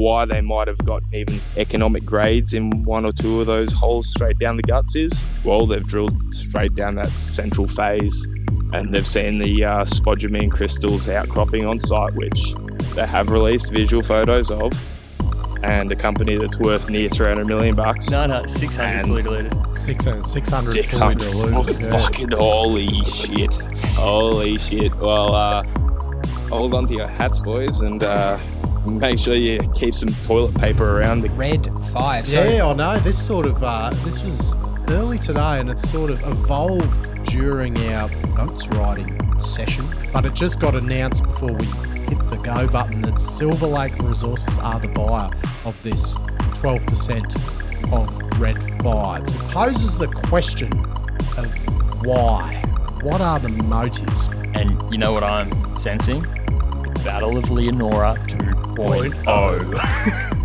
why they might have got even economic grades in one or two of those holes straight down the guts is, well, they've drilled straight down that central phase and they've seen the uh, spodumene crystals outcropping on site, which they have released visual photos of. And a company that's worth near 300 million bucks. No, no, 600 fully diluted. 600, 600 fully diluted. yeah. Fucking holy shit. Holy shit. Well, uh, hold on to your hats, boys, and uh, make sure you keep some toilet paper around. The- Red five. So Yeah, I know. This sort of uh, this was early today, and it's sort of evolved during our notes writing session. But it just got announced before we hit the go button that Silver Lake Resources are the buyer of this 12% of Red Fives. It poses the question of why. What are the motives? And you know what I'm sensing? Battle of Leonora oh. 2.0.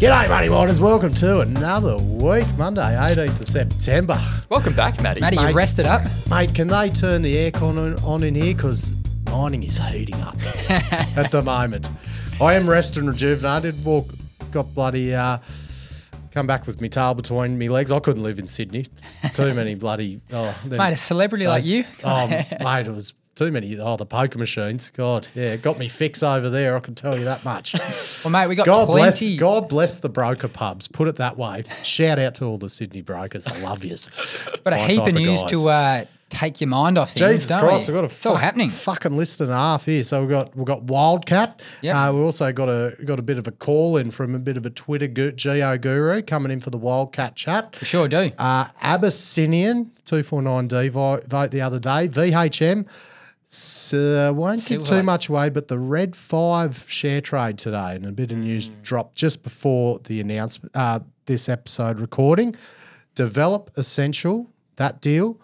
G'day, Money Miners. Welcome to another week, Monday, 18th of September. Welcome back, Matty. Matty, you Mate. rested up? Mate, can they turn the aircon on, on in here? Because mining is heating up at the moment. I am rested and rejuvenated. Walk, got bloody, uh, come back with my tail between me legs. I couldn't live in Sydney. Too many bloody. Oh, them- Mate, a celebrity like those- you? Oh, mate, it was too many. Oh, the poker machines. God, yeah, got me fix over there. I can tell you that much. Well, mate, we got God bless, plenty. God bless the broker pubs. Put it that way. Shout out to all the Sydney brokers. I love yous. got a heap of news guys. to uh, take your mind off things. Jesus Christ, we? we've got a it's all happening. fucking list and a half here. So we've got we've got Wildcat. Yep. Uh, we've also got a got a bit of a call in from a bit of a Twitter gu- geo guru coming in for the Wildcat chat. We sure do. Uh, Abyssinian two four nine D vote the other day. VHM. So won't give too much away, but the Red Five share trade today, and a bit of news Mm. dropped just before the announcement. Uh, this episode recording. Develop Essential that deal,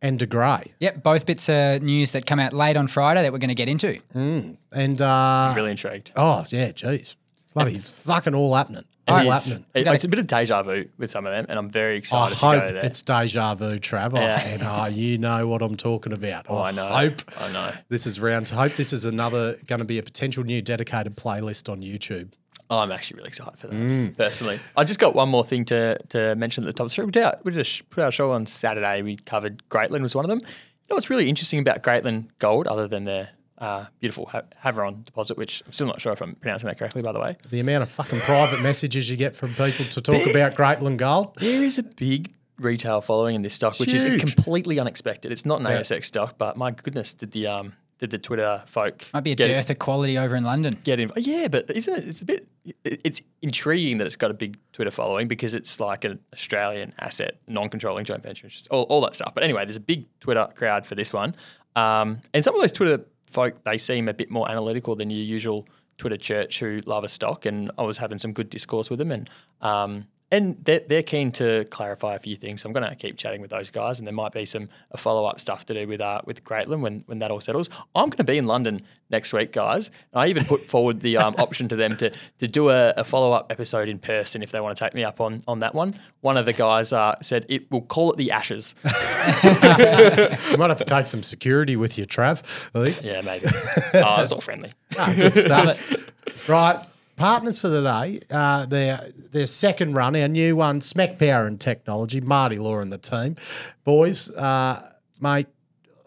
and De Grey. Yep, both bits of news that come out late on Friday that we're going to get into. And uh, really intrigued. oh yeah, jeez, bloody fucking all happening, all It is. It- it's a bit of deja vu with some of them, and I'm very I excited to hope go there. it's deja vu, Trevor, Yeah. and uh, you know what I'm talking about. oh, I know. Hope I know. this is round. To hope this is another going to be a potential new dedicated playlist on YouTube. Oh, I'm actually really excited for that, Mm. personally. I just got one more thing to, to mention at the top of the show. We did, our, we did a sh- put our show on Saturday. We covered Greatland was one of them. You know what's really interesting about Greatland Gold, other than their uh, beautiful ha- Havieron deposit, which I'm still not sure if I'm pronouncing that correctly, by the way. The amount of fucking private messages you get from people to talk about Greatland Gold. There is a big retail following in this stock, which is completely unexpected. It's not an Yeah. ASX stock, but my goodness, did the um did the Twitter folk Might be a get it- dearth of quality over in London. get in. Yeah, but isn't it? It's a bit. it- It's intriguing that it's got a big Twitter following because it's like an Australian asset, non-controlling joint venture, just all, all that stuff. But anyway, there's a big Twitter crowd for this one, um, and some of those Twitter folk they seem a bit more analytical than your usual Twitter church who love a stock. And I was having some good discourse with them, and um, and they're, they're keen to clarify a few things. So I'm going to keep chatting with those guys, and there might be some a follow up stuff to do with uh, with Greatland when when that all settles. I'm going to be in London next week, guys. And I even put forward the um, option to them to to do a, a follow up episode in person if they want to take me up on on that one. One of the guys uh, said it. We'll call it the Ashes. You might have to take some security with you, Trav. I yeah, maybe. oh, it was all friendly. Ah, good stuff. right. Partners for the day, uh, their their second run, our new one, Smack Power and Technology, Marty Law and the team, boys, uh, mate.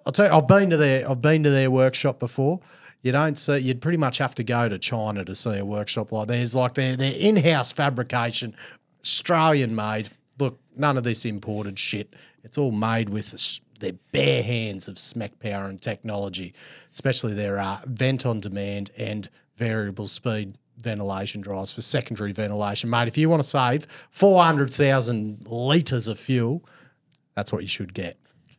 I'll tell you, I've been to their I've been to their workshop before. You don't see you'd pretty much have to go to China to see a workshop like theirs. Like their their in house fabrication, Australian made. Look, none of this imported shit. It's all made with their bare hands of Smack Power and Technology, especially their uh, vent on demand and variable speed ventilation drives for secondary ventilation. Mate, if you want to save 400,000 litres of fuel, that's what you should get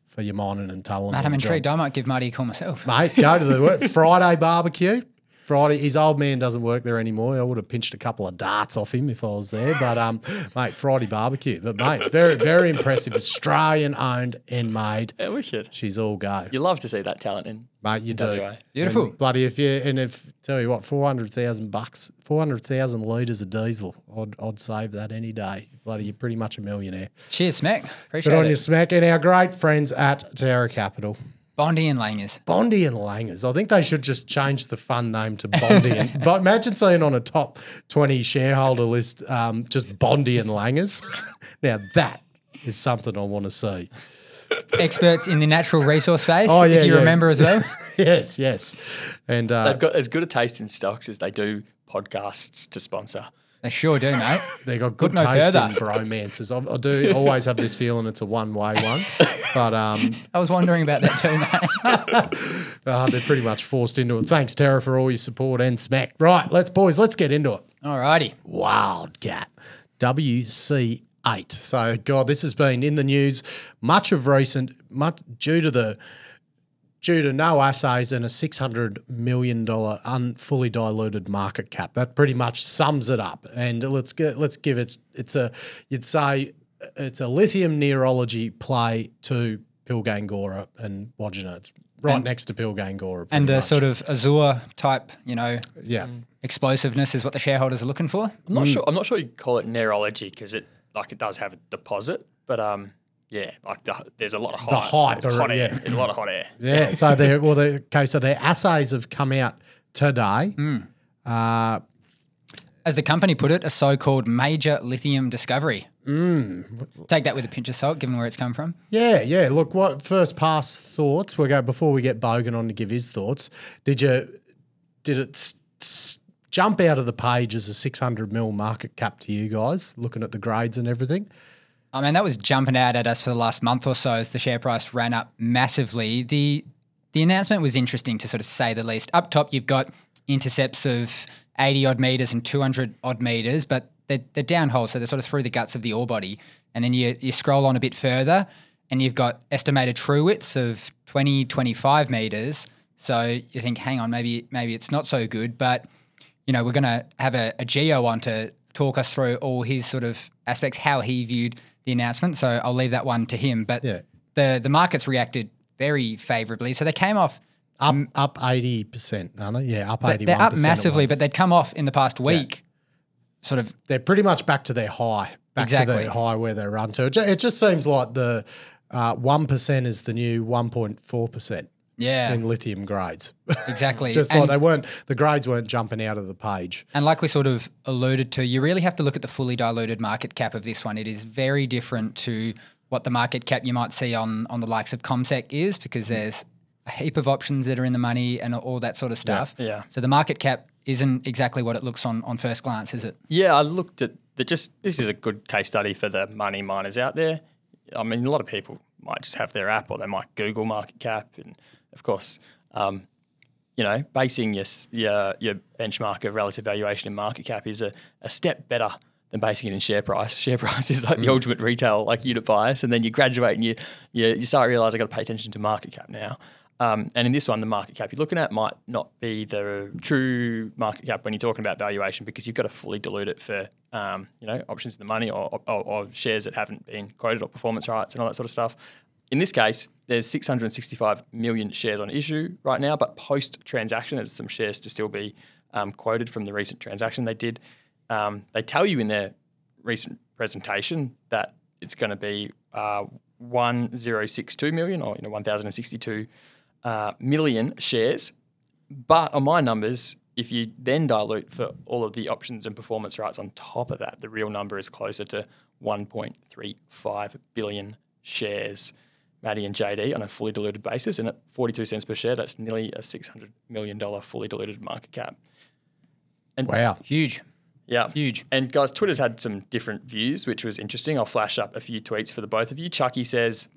for your mining and tunneling. Mate, I'm intrigued. I might give Marty a call myself. Mate, go to the. Friday barbecue. Friday, his old man doesn't work there anymore. I would have pinched a couple of darts off him if I was there. But um, mate, Friday barbecue. But mate, very very impressive. Australian owned and made. Yeah, wicked. She's all go, You love to see that talent in mate. You do. WA. Beautiful. And bloody if you and if tell you what, four hundred thousand bucks, four hundred thousand litres of diesel. I'd I'd save that any day. Bloody, you're pretty much a millionaire. Cheers, Smack. Appreciate Good Appreciate on it. you, Smack, and our great friends at Terra Capital. Bondi and Langers. Bondi and Langers. I think they should just change the fun name to Bondi. and, but imagine seeing on a top 20 shareholder list um, just Bondi and Langers. now that is something I want to see. Experts in the natural resource space, Oh, yeah, if you yeah. remember as well. yes, yes. And uh, They've got as good a taste in stocks as they do podcasts to sponsor. They sure do, mate. they got good Look no taste further. in bromances. I, I do always have this feeling it's a one way one. But um, I was wondering about that too, mate. uh, they're pretty much forced into it. Thanks, Tara, for all your support and smack. Right, let's, boys, let's get into it. Alrighty. Wildcat WC8. So, God, this has been in the news much of recent, much due to the due to no assays and a six hundred million dollar unfully diluted market cap. That pretty much sums it up. And let's get let's give it it's a you'd say it's a lithium nearology play to Pilgangoora and Wodgina. It's right next to Pilgangoora. And pretty a much. sort of Azure type, you know, yeah. explosiveness is what the shareholders are looking for. I'm not sure. I'm not sure you call it nearology because it like it does have a deposit, but um, yeah, like the, there's a lot of hot, hype, there's hot yeah. air. There's a lot of hot air. Yeah. So they well, the okay. So their assays have come out today. Uh, As the company put it, a so-called major lithium discovery. Take that with a pinch of salt, given where it's come from. yeah, yeah. Look, what first pass thoughts? We go before we get Bogan on to give his thoughts. Did you did it s- s- jump out of the page as a six hundred mil market cap to you guys? Looking at the grades and everything. I mean, that was jumping out at us for the last month or so as the share price ran up massively. The the announcement was interesting to sort of say the least. Up top, you've got intercepts of 80 odd meters and 200 odd meters, but they're, they're downhole, so they're sort of through the guts of the ore body. And then you, you scroll on a bit further, and you've got estimated true widths of 20, 25 meters. So you think, hang on, maybe maybe it's not so good, but you know, we're going to have a, a geo on to talk us through all his sort of aspects, how he viewed the announcement. So I'll leave that one to him. But Yeah. the the markets reacted very favorably. So they came off. Up up eighty percent, aren't they? Yeah, up eighty. They're up massively, but they'd come off in the past week. Sort of they're pretty much back to their high, back to Exactly. their high where they run to. It just seems like the uh, one is the new one point four percent yeah, in lithium grades. exactly. just and, like they weren't, the grades weren't jumping out of the page. and like we sort of alluded to, you really have to look at the fully diluted market cap of this one. It is very different to what the market cap you might see on on the likes of CommSec is because there's a heap of options that are in the money and all that sort of stuff. yeah. So the market cap isn't exactly what it looks on on first glance, is it? Yeah, I looked at the just. This is a good case study for the money miners out there. I mean, a lot of people might just have their app, or they might Google market cap, and of course, um, you know, basing your your your benchmark of relative valuation in market cap is a, a step better than basing it in share price. Share price is like the ultimate retail like unit bias, and then you graduate and you you, you start realize I got to pay attention to market cap now. Um, and in this one, the market cap you're looking at might not be the true market cap when you're talking about valuation because you've got to fully dilute it for um, you know options in the money or, or, or shares that haven't been quoted or performance rights and all that sort of stuff. In this case, there's 665 million shares on issue right now, but post transaction, there's some shares to still be um, quoted from the recent transaction they did. Um, they tell you in their recent presentation that it's going to be uh, 1062 million or you know 1062 uh, million shares. But on my numbers, if you then dilute for all of the options and performance rights on top of that, the real number is closer to 1.35 billion shares. Maddie and JD on a fully diluted basis, and at 42 cents per share, that's nearly a 600 million dollar fully diluted market cap. And Wow. Huge, Yeah, huge. and guys, Twitter's had some different views, which was interesting. I'll flash up a few tweets for the both of you. Chucky says,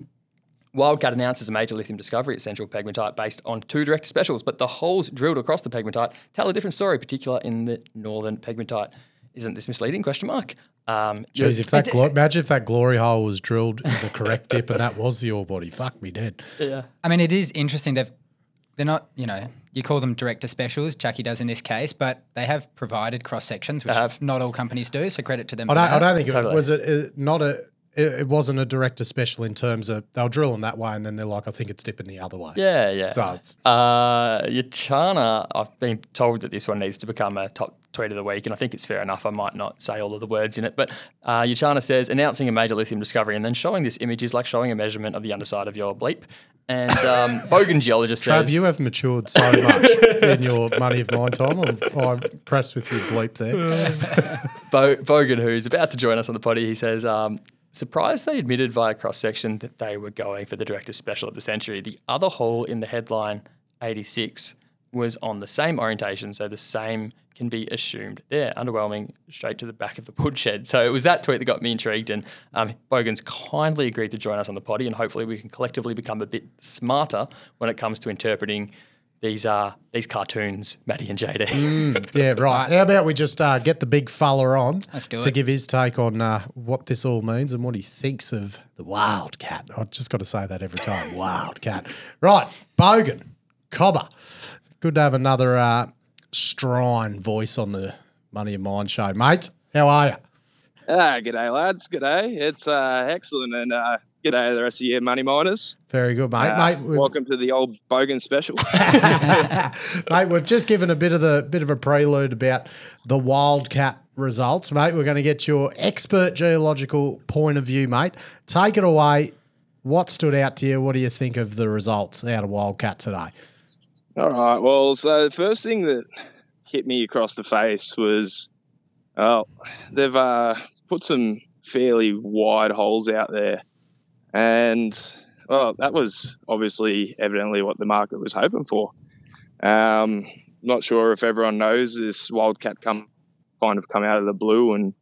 Wildcat announces a major lithium discovery at Central Pegmatite based on two direct specials, but the holes drilled across the pegmatite tell a different story, particular in the northern pegmatite. Isn't this misleading? Question mark. Um, you're- Jeez, if that glo- imagine if that glory hole was drilled in the correct dip and that was the ore body, fuck me dead. yeah. I mean, it is interesting. They've they're not, you know, you call them director specials. Chucky does in this case, but they have provided cross sections, which have. not all companies do. So credit to them. I don't, I that. don't think Totally. it was it uh, not a. it, it wasn't a director special in terms of they'll drill in that way and then they're like, I think it's dipping the other way. Yeah, yeah. So it's Uh, Yachana, I've been told that this one needs to become a top tweet of the week, and I think it's fair enough. I might not say all of the words in it, but uh, Yachana says announcing a major lithium discovery and then showing this image is like showing a measurement of the underside of your bleep. And um, Bogan geologist Trav, says, you have matured so much in your money of mine time. I'm, I'm impressed with your bleep there. Bo- Bogan, who's about to join us on the potty, he says, um, surprised they admitted via cross section that they were going for the director's special of the century. The other hole in the headline 86 was on the same orientation, so the same can be assumed there. Underwhelming, straight to the back of the woodshed. So it was that tweet that got me intrigued, and um, Bogan's kindly agreed to join us on the potty, and hopefully we can collectively become a bit smarter when it comes to interpreting these uh, these cartoons, Matty and JD. Yeah, right. How about we just uh, get the big fella on to it. give his take on uh, what this all means and what he thinks of the wildcat. I've just got to say that every time. Wildcat. Right, Bogan, Cobber. Good to have another uh, strine voice on the Money of Mine show, mate. How are you? Ah, g'day, lads. G'day. It's uh, excellent. And uh, g'day, the rest of you money miners. Very good, mate. Uh, mate, welcome to the old Bogan special. mate, we've just given a bit of the bit of a prelude about the wildcat results, mate. We're going to get your expert geological point of view, mate. Take it away. What stood out to you? What do you think of the results out of wildcat today? All right. Well, so the first thing that hit me across the face was, oh, they've uh, put some fairly wide holes out there, and well, that was obviously evidently what the market was hoping for. Um, not sure if everyone knows this wildcat come kind of come out of the blue and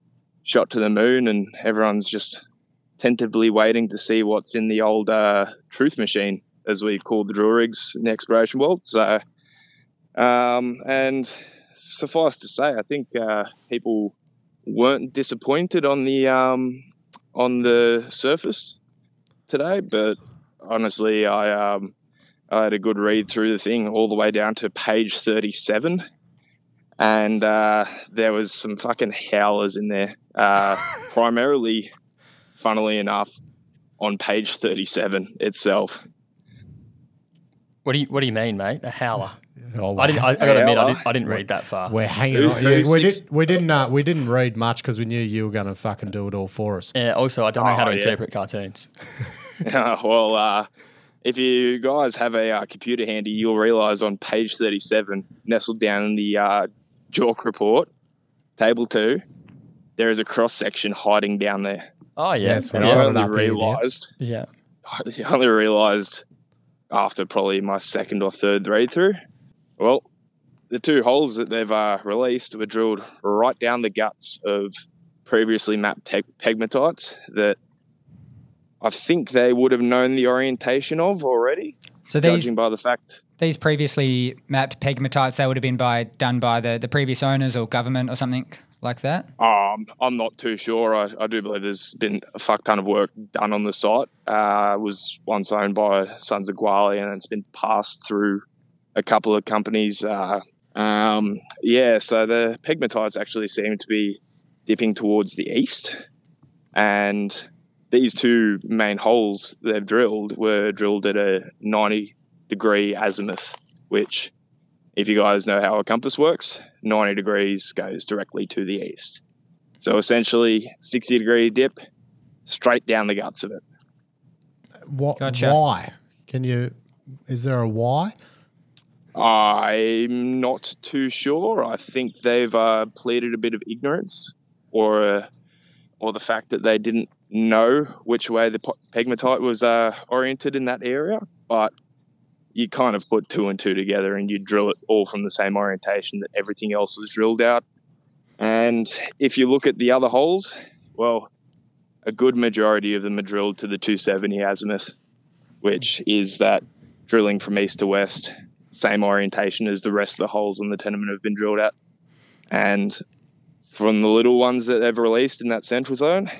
shot to the moon, and everyone's just tentatively waiting to see what's in the old uh, truth machine as we call the drill rigs in the exploration world. So, um, and suffice to say, I think uh, people weren't disappointed on the um, on the surface today, but honestly, I um, I had a good read through the thing all the way down to page thirty-seven. And uh, there was some fucking howlers in there. Uh, primarily, funnily enough, on page 37 itself. What do you What do you mean, mate? A howler? Oh, I didn't. I, I got to admit, I didn't, I didn't read that far. We're hanging on. Yeah, we, did, we didn't. Uh, we didn't read much because we knew you were going to fucking do it all for us. Yeah. Also, I don't know how to Oh, yeah. interpret cartoons. well, uh, if you guys have a uh, computer handy, you'll realize on page 37, nestled down in the uh, JORC report, table two, there is a cross section hiding down there. Oh yeah. Yes, And I only up here, yeah. realized, yeah. I only realized after probably my second or third read through. Well, the two holes that they've uh, released were drilled right down the guts of previously mapped peg- pegmatites that I think they would have known the orientation of already, So these judging by the fact. these previously mapped pegmatites, they would have been by done by the, the previous owners or government or something like that. Um, I'm not too sure. I, I do believe there's been a fuck ton of work done on the site. Uh, it was once owned by Sons of Gwalia and it's been passed through a couple of companies. Uh, um, yeah, so the pegmatites actually seem to be dipping towards the east. And these two main holes they've drilled were drilled at a 90 degree azimuth, which, if you guys know how a compass works, 90 degrees goes directly to the east. So essentially, 60 degree dip straight down the guts of it. What? Gotcha. Why? Can you? Is there a why? I'm not too sure. I think they've uh, pleaded a bit of ignorance, or uh, or the fact that they didn't know which way the pegmatite was uh, oriented in that area. But you kind of put two and two together, and you drill it all from the same orientation that everything else was drilled out. And if you look at the other holes, well, a good majority of them are drilled to the 270 azimuth, which is that drilling from east to west same orientation as the rest of the holes in the tenement have been drilled at. And from the little ones that they've released in that central zone,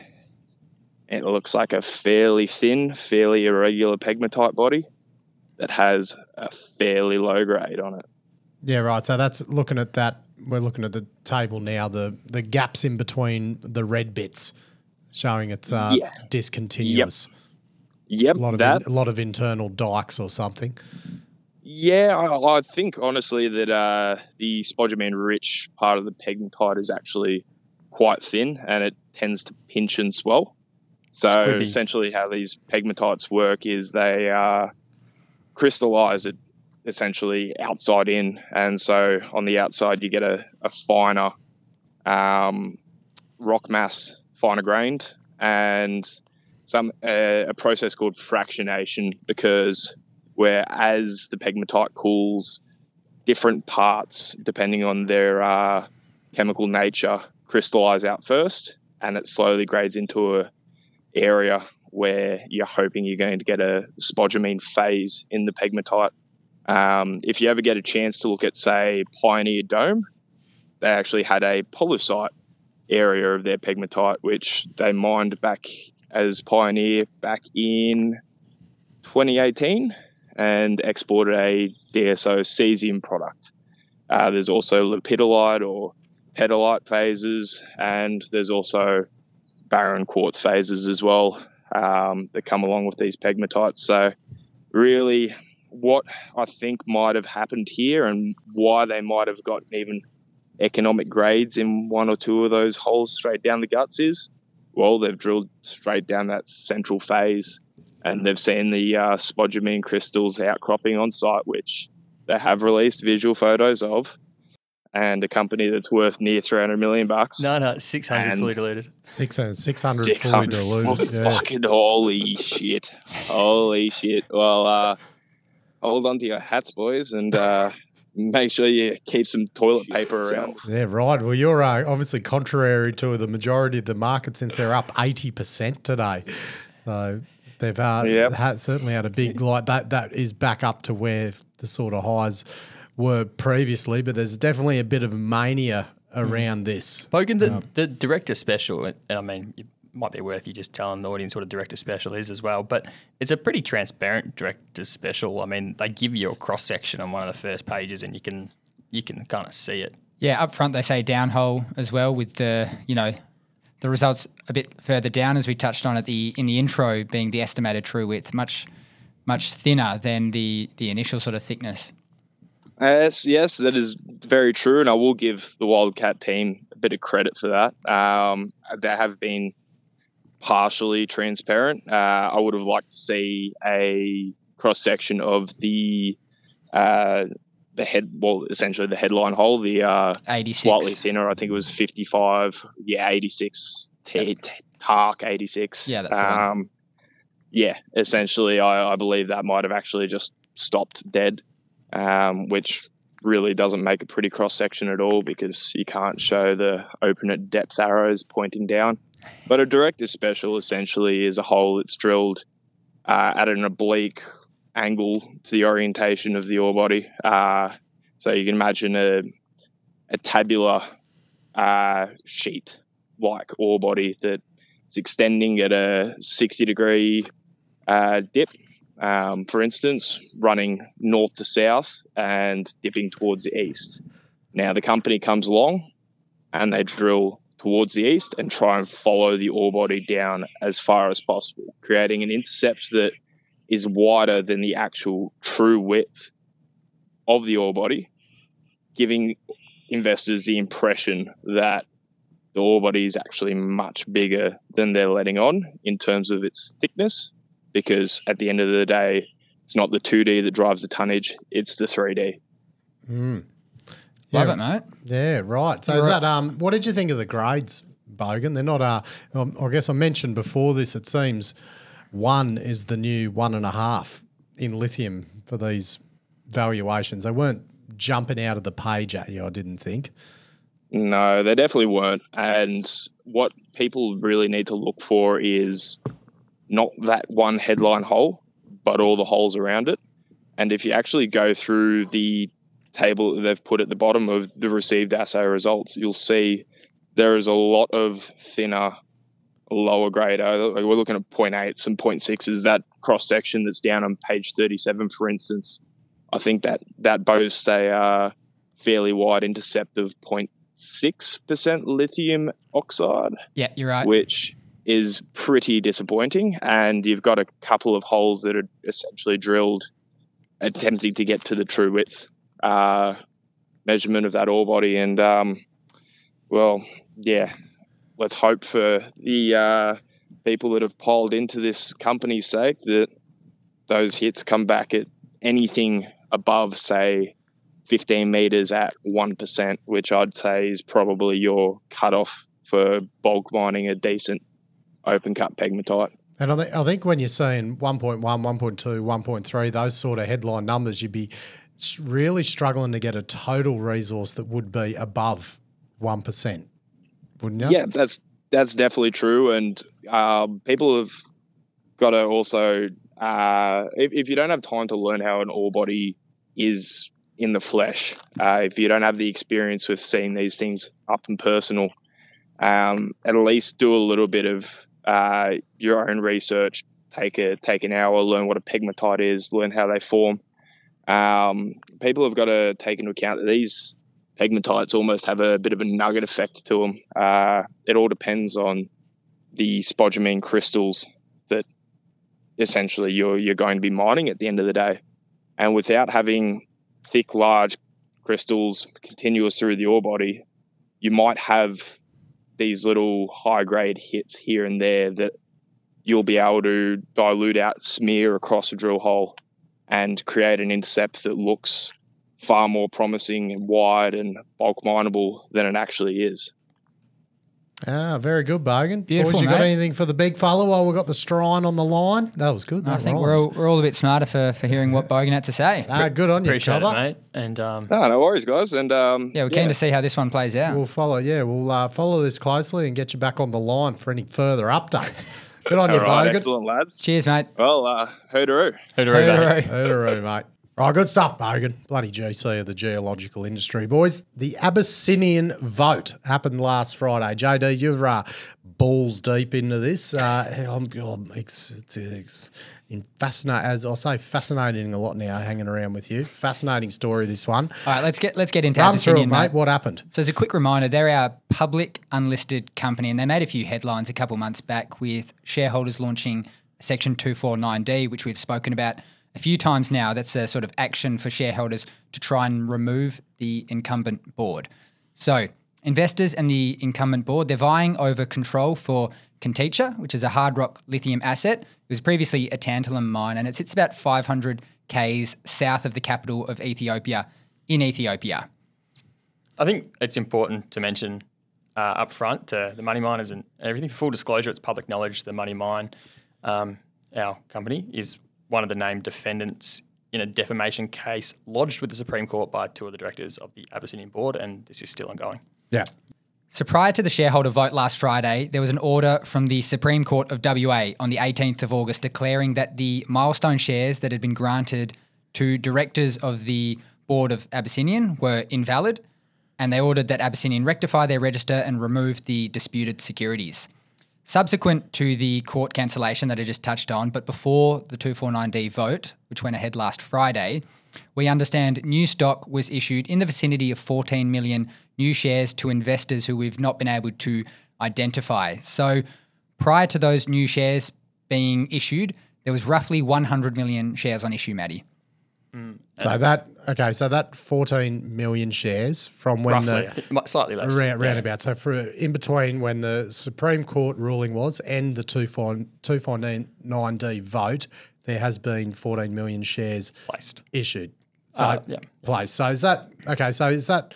it looks like a fairly thin, fairly irregular pegmatite body that has a fairly low grade on it. Yeah, right. So that's looking at that. We're looking at the table now. The the gaps in between the red bits showing it's uh, Yeah. discontinuous. Yep, A lot of in, a lot of internal dikes or something. Yeah, I, I think honestly that uh, the spodumene rich part of the pegmatite is actually quite thin and it tends to pinch and swell. So Squibby. essentially, how these pegmatites work is they uh, crystallize it essentially outside in, and so on the outside you get a, a finer um, rock mass, finer grained, and some uh, a process called fractionation because where as the pegmatite cools, different parts, depending on their uh, chemical nature, crystallize out first, and it slowly grades into a area where you're hoping you're going to get a spodumene phase in the pegmatite. Um, if you ever get a chance to look at, say, Pioneer Dome, they actually had a pollucite area of their pegmatite, which they mined back as Pioneer back in 2018 and exported a DSO cesium product. Uh, there's also lepidolite or petalite phases, and there's also barren quartz phases as well um, that come along with these pegmatites. So, really, what I think might have happened here and why they might have gotten even economic grades in one or two of those holes straight down the guts is well, they've drilled straight down that central phase and they've seen the uh, spodumene crystals outcropping on site, which they have released visual photos of. And a company that's worth near 300 million bucks. No, no, 600 fully diluted. 600, 600 fully diluted. Yeah. Fucking holy shit. Holy shit. Well, uh, hold on to your hats, boys, and uh, make sure you keep some toilet paper around. Yeah, right. Well, you're uh, obviously contrary to the majority of the market since they're up 80% today. So they've uh, Yep. had, certainly had a big, like that, that is back up to where the sort of highs were previously, but there's definitely a bit of mania mm-hmm. around this. Bogan, the, the director special, and I mean, it might be worth you just telling the audience what a director special is as well, but it's a pretty transparent director special. I mean, they give you a cross section on one of the first pages and you can you can kind of see it. Yeah, up front they say downhole as well with the you know the results a bit further down as we touched on at the in the intro being the estimated true width much much thinner than the the initial sort of thickness. Yes, yes, that is very true, and I will give the Wildcat team a bit of credit for that. Um, they have been partially transparent. Uh, I would have liked to see a cross section of the uh, the head, well, essentially the headline hole, the uh, 86. slightly thinner. I think it was 55, yeah, 86, t- t- Tark 86. Yeah, that's um, Yeah, essentially, I, I believe that might have actually just stopped dead, um, which really doesn't make a pretty cross section at all because you can't show the open at depth arrows pointing down. But a director special essentially is a hole that's drilled uh, at an oblique angle to the orientation of the ore body. Uh, so you can imagine a, a tabular uh, sheet like ore body that is extending at a 60 degree uh, dip, um, for instance, running north to south and dipping towards the east. Now, the company comes along and they drill towards the east and try and follow the ore body down as far as possible, creating an intercept that is wider than the actual true width of the ore body, giving investors the impression that the ore body is actually much bigger than they're letting on in terms of its thickness, because at the end of the day, it's not the 2D that drives the tonnage, it's the 3D. Mm. Love Yeah. it, mate. Yeah, right. So You're is right. that um? What did you think of the grades, Bogan? They're not uh. Um, I guess I mentioned before this. It seems one is the new one and a half in lithium for these valuations. They weren't jumping out of the page at you. I didn't think. No, they definitely weren't. And what people really need to look for is not that one headline hole, but all the holes around it. And if you actually go through the table that they've put at the bottom of the received assay results, you'll see there is a lot of thinner, lower grade. uh, We're looking at 0.8s and 0.6s. That cross section that's down on page 37, for instance, I think that that boasts a uh, fairly wide intercept of 0.6% lithium oxide, Yeah, you're right. which is pretty disappointing. And you've got a couple of holes that are essentially drilled, attempting to get to the true width uh, measurement of that ore body. And um, well, yeah, let's hope for the uh, people that have piled into this company's sake that those hits come back at anything above, say, 15 meters at 1%, which I'd say is probably your cutoff for bulk mining a decent open cut pegmatite. And I, th- I think when you're seeing 1.1, 1.2, 1.3, those sort of headline numbers, you'd be really struggling to get a total resource that would be above 1%, wouldn't you? Yeah, that's that's definitely true. And um, people have got to also, uh, if, if you don't have time to learn how an ore body is in the flesh, uh, if you don't have the experience with seeing these things up and personal, um, at least do a little bit of uh, your own research. Take a take an hour, learn what a pegmatite is, learn how they form. Um, people have got to take into account that these pegmatites almost have a bit of a nugget effect to them. Uh, it all depends on the spodumene crystals that essentially you're you're going to be mining at the end of the day. And without having thick, large crystals continuous through the ore body, you might have these little high grade hits here and there that you'll be able to dilute out, smear across a drill hole, and create an intercept that looks far more promising and wide and bulk mineable than it actually is. Ah, very good, Bogan. Beautiful, Boys, you got anything for the big fella while we've got the strine on the line? That was good. I think we're all, we're all a bit smarter for, for hearing what Bogan had to say. Ah, good on you, Appreciate Cobber. it, mate. And um, No, no worries, guys. And um, Yeah, we're keen to see how this one plays out. We'll follow. Yeah, we'll uh, follow this closely and get you back on the line for any further updates. Good on all you, right, Bogan. excellent, lads. Cheers, mate. Well, uh, hoodaroo. hoodaroo, mate. Hooray. Hoodaroo, mate. Right, good stuff, Bogan. Bloody GC of the geological industry. Boys, the Abyssinian vote happened last Friday. JD, you're uh, balls deep into this. Uh, I'm, it's, it's, it's fascinating, as I'll say, fascinating a lot now hanging around with you. Fascinating story, this one. All right, let's get let's get into Run through Abyssinian, it, mate. mate. What happened? So as a quick reminder, they're our public unlisted company, and they made a few headlines a couple months back with shareholders launching Section 249D, which we've spoken about a few times now. That's a sort of action for shareholders to try and remove the incumbent board. So investors and the incumbent board, they're vying over control for Kenticha, which is a hard rock lithium asset. It was previously a tantalum mine, and it sits about 500 k's south of the capital of Ethiopia, in Ethiopia. I think it's important to mention uh, up front to the money miners and everything. For full disclosure, it's public knowledge. The money mine, um, our company, is one of the named defendants in a defamation case lodged with the Supreme Court by two of the directors of the Abyssinian board, and this is still ongoing. Yeah. So prior to the shareholder vote last Friday, there was an order from the Supreme Court of WA on the 18th of August declaring that the milestone shares that had been granted to directors of the board of Abyssinian were invalid, and they ordered that Abyssinian rectify their register and remove the disputed securities. Subsequent to the court cancellation that I just touched on, but before the 249D vote, which went ahead last Friday, we understand new stock was issued in the vicinity of 14 million new shares to investors who we've not been able to identify. So prior to those new shares being issued, there was roughly 100 million shares on issue, Maddie. So that okay, so that 14 million shares from when Roughly, the think, slightly less. round, Yeah. roundabout. So for in between when the Supreme Court ruling was and the 249D vote, there has been 14 million shares Placed. issued. So Uh, yeah. place. So is that okay? So is that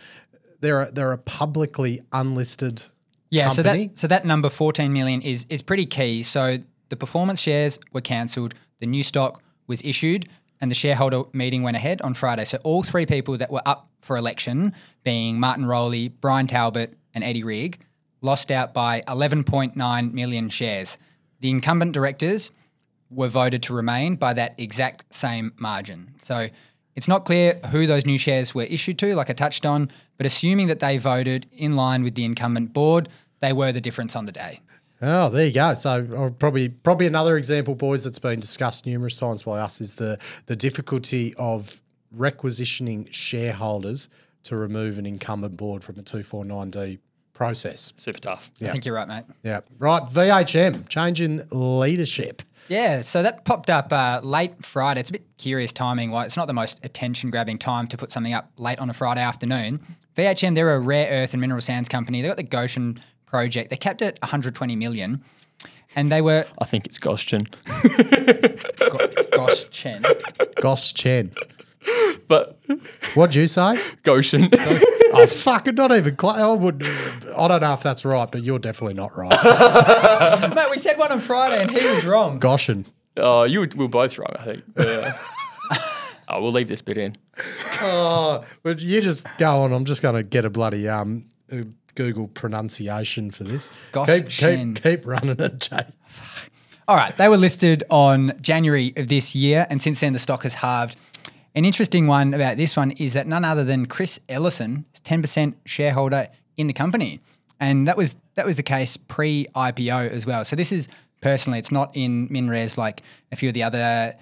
they're a, they're publicly unlisted Yeah, so that so that number 14 million is is pretty key. So the performance shares were cancelled, the new stock was issued, and the shareholder meeting went ahead on Friday. So all three people that were up for election, being Martin Rowley, Brian Talbot, and Eddie Rigg, lost out by 11.9 million shares. The incumbent directors were voted to remain by that exact same margin. So it's not clear who those new shares were issued to, like I touched on, but assuming that they voted in line with the incumbent board, they were the difference on the day. Oh, there you go. So uh, probably probably another example, boys, that's been discussed numerous times by us is the the difficulty of requisitioning shareholders to remove an incumbent board from a two four nine D process. Super tough. I think you're right, mate. Yeah. Right. VHM, changing leadership. Yeah, so that popped up uh, late Friday. It's a bit curious timing. Why it's not the most attention grabbing time to put something up late on a Friday afternoon. VHM, they're a rare earth and mineral sands company. They've got the Goschen project. They capped it 120 million, and they were I think it's Goschen. Go- Goschen. Goss Chen. But What'd you say? Goschen. oh, fuck, it. not even close. I, would, I don't know if that's right, but you're definitely not right. mate, we said one on Friday, and he was wrong. Goschen. Oh, you were, we were both wrong, I think. Yeah. oh, we'll leave this bit in. Oh, but you just go on. I'm just going to get a bloody um Google pronunciation for this. Goss keep, keep, keep running it, Jay. All right, they were listed on January of this year, and since then the stock has halved. An interesting one about this one is that none other than Chris Ellison is 10% shareholder in the company. And that was that was the case pre-IPO as well. So this is personally, it's not in MinRes like a few of the other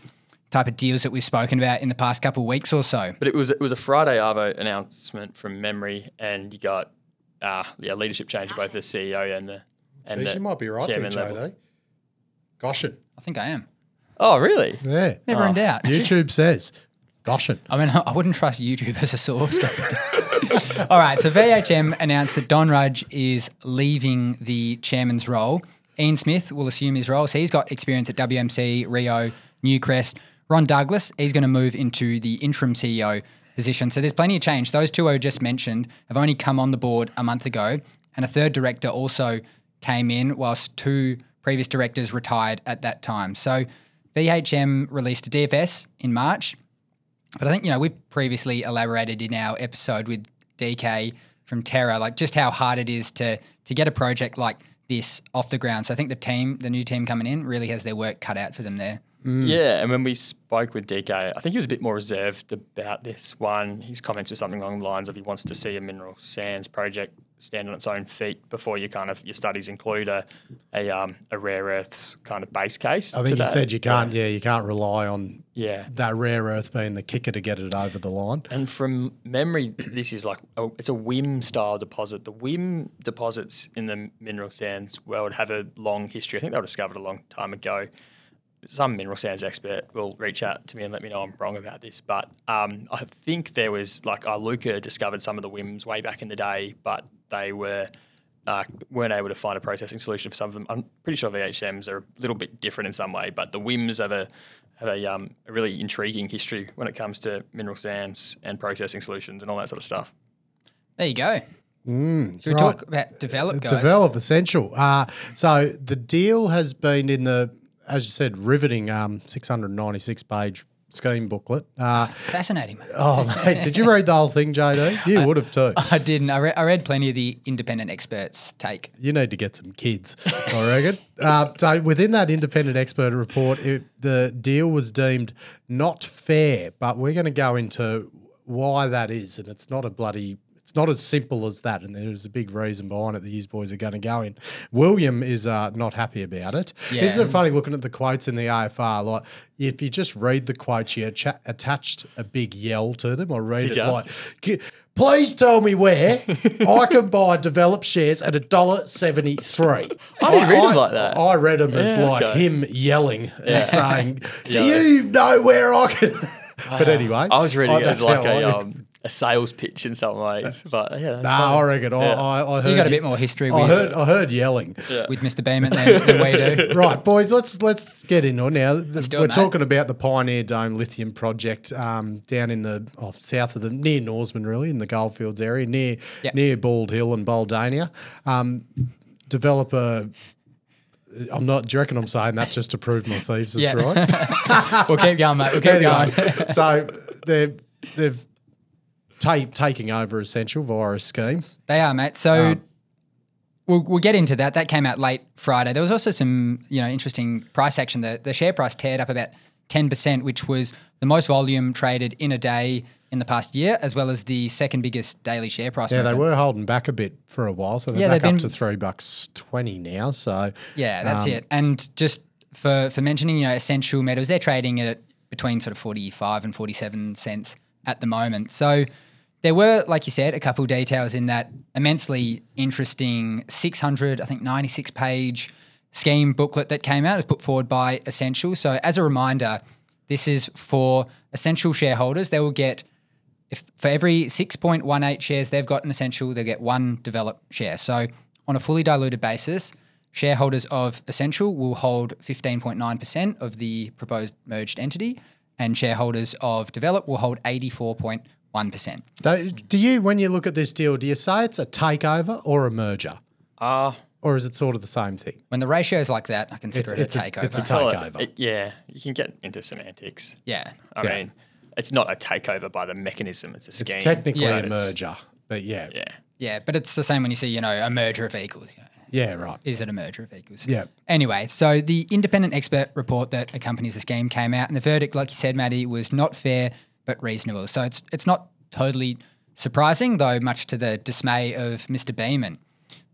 type of deals that we've spoken about in the past couple of weeks or so. But it was it was a Friday Arvo announcement from memory, and you got uh, yeah leadership change of both the CEO and the and Jeez, the you might be right there, chairman level. JD. Goschen. I think I am. Oh, really? Yeah. Never in doubt. YouTube says Goschen. I mean, I wouldn't trust YouTube as a source. But All right, so VHM announced that Don Rudge is leaving the chairman's role. Ian Smith will assume his role. So he's got experience at WMC, Rio, Newcrest. Ron Douglas, he's going to move into the interim CEO position. So there's plenty of change. Those two I just mentioned have only come on the board a month ago, and a third director also came in, whilst two previous directors retired at that time. So VHM released a DFS in March. But I think, you know, we've previously elaborated in our episode with DK from Terra, like just how hard it is to to get a project like this off the ground. So I think the team, the new team coming in, really has their work cut out for them there. Yeah, and when we spoke with DK, I think he was a bit more reserved about this one. His comments were something along the lines of he wants to see a mineral sands project stand on its own feet before you kind of your studies include a a, um, a rare earths kind of base case. I think you said you can't. Yeah, you can't rely on Yeah. that rare earth being the kicker to get it over the line. And from memory, this is like a, it's a WIM style deposit. The WIM deposits in the mineral sands world have a long history. I think they were discovered a long time ago. Some mineral sands expert will reach out to me and let me know I'm wrong about this. But um, I think there was like uh, Luca discovered some of the WIMs way back in the day, but they were uh, weren't able to find a processing solution for some of them. I'm pretty sure VHMs are a little bit different in some way, but the WIMs have a have a, um, a really intriguing history when it comes to mineral sands and processing solutions and all that sort of stuff. There you go. Should we right. talk about develop, guys? Develop essential. Uh, so the deal has been in the, as you said, riveting um, 696 page scheme booklet. Uh, Fascinating. oh, mate, did you read the whole thing, JD? You would have too. I didn't. I, re- I read plenty of the independent experts' take. You need to get some kids, I reckon. uh, so within that independent expert report, it, the deal was deemed not fair, but we're going to go into why that is, and it's not a bloody. It's not as simple as that, and there's a big reason behind it that these boys are going to go in. William is uh, not happy about it. Yeah. Isn't it funny looking at the quotes in the AFR? Like, if you just read the quotes, you acha- attached a big yell to them. I read Did it ya? like, Please tell me where I can buy developed shares at a dollar seventy three. I didn't read 'em like that. I read them as Yeah, like okay. him yelling and saying, "Do Yeah. you know where I can?" but anyway, I was reading oh, it as like I a um, a sales pitch in some ways, but yeah, that's Nah, funny. I reckon I, I, I heard You got a bit more history I with, heard, I heard yelling. with Mr. Beament than, than we do. Right, boys, let's let's get into it now. do it, We're mate. talking about the Pioneer Dome lithium project um, down in the oh, south of the near Norseman, really, in the Goldfields area, near Yep. near Bald Hill and Buldania. Um, developer. I'm not. Do you reckon I'm saying that just to prove my thieves is Yeah. right? We'll keep going, mate. We'll keep anyway, going. so they're they've ta- taking over Essential via a scheme. They are, mate. So Um, we'll, we'll get into that. That came out late Friday. There was also some, you know, interesting price action. The, the share price teared up about 10%, which was the most volume traded in a day in the past year, as well as the second biggest daily share price. Yeah, they were holding back a bit for a while, so they're Yeah, back up been- to three bucks twenty now. So Yeah, that's Um, it. And just for for mentioning, you know, essential metals, they're trading at between sort of forty five and forty seven cents at the moment. So there were, like you said, a couple details in that immensely interesting 600, I think 96 page scheme booklet that came out. It was put forward by Essential. So, as a reminder, this is for Essential shareholders. They will get, if for every 6.18 shares they've got in Essential, they'll get one developed share. So, on a fully diluted basis, shareholders of Essential will hold 15.9% of the proposed merged entity, and shareholders of Develop will hold 84.1%. Do, do you, when you look at this deal, do you say it's a takeover or a merger? Uh, Or is it sort of the same thing? When the ratio is like that, I consider it's, it a a, takeover. it's a well, it- takeover. it- yeah, you can get into semantics. yeah. I Yeah. mean, it's not a takeover by the mechanism; it's a scheme. it's technically Yeah. a merger, but yeah. Yeah. Yeah, but it's the same when you see, you know, a merger of equals. You know, Yeah, right. is it a merger of equals? Yeah. Anyway, so the independent expert report that accompanies the scheme came out, and the verdict, like you said, Maddie, was not fair but reasonable. So it's it's not totally surprising, though, much to the dismay of Mr. Beament.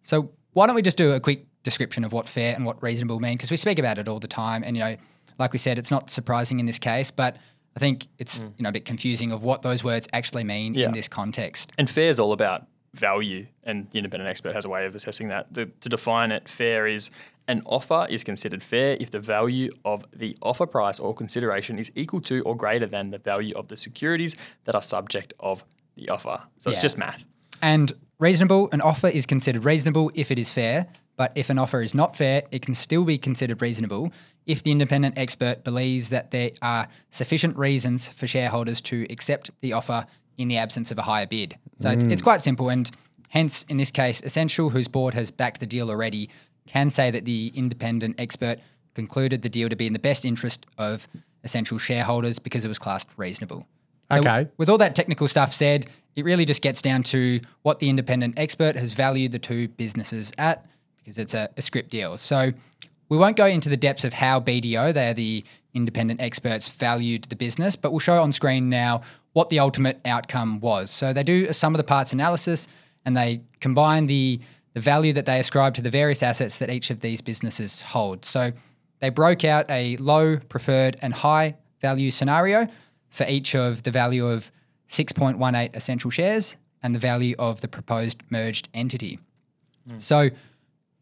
So why don't we just do a quick description of what fair and what reasonable mean? Because we speak about it all the time, and you know, like we said, it's not surprising in this case, but I think it's mm. you know a bit confusing of what those words actually mean Yeah. in this context. And fair is all about value, and the independent expert has a way of assessing that. The, to define it, fair is an offer is considered fair if the value of the offer price or consideration is equal to or greater than the value of the securities that are subject of the offer. So it's just math. And reasonable, an offer is considered reasonable if it is fair, but if an offer is not fair, it can still be considered reasonable if the independent expert believes that there are sufficient reasons for shareholders to accept the offer in the absence of a higher bid. So it's, it's mm. quite simple, and hence, in this case, Essential, whose board has backed the deal already, can say that the independent expert concluded the deal to be in the best interest of Essential shareholders because it was classed reasonable. So Okay. with all that technical stuff said, it really just gets down to what the independent expert has valued the two businesses at because it's a, a scrip deal. So we won't go into the depths of how BDO, they are the independent experts, valued the business, but we'll show on screen now what the ultimate outcome was. So they do a sum of the parts analysis and they combine the, the value that they ascribe to the various assets that each of these businesses hold. So they broke out a low, preferred, and high value scenario for each of the value of 6.18 essential shares and the value of the proposed merged entity. Hmm. So,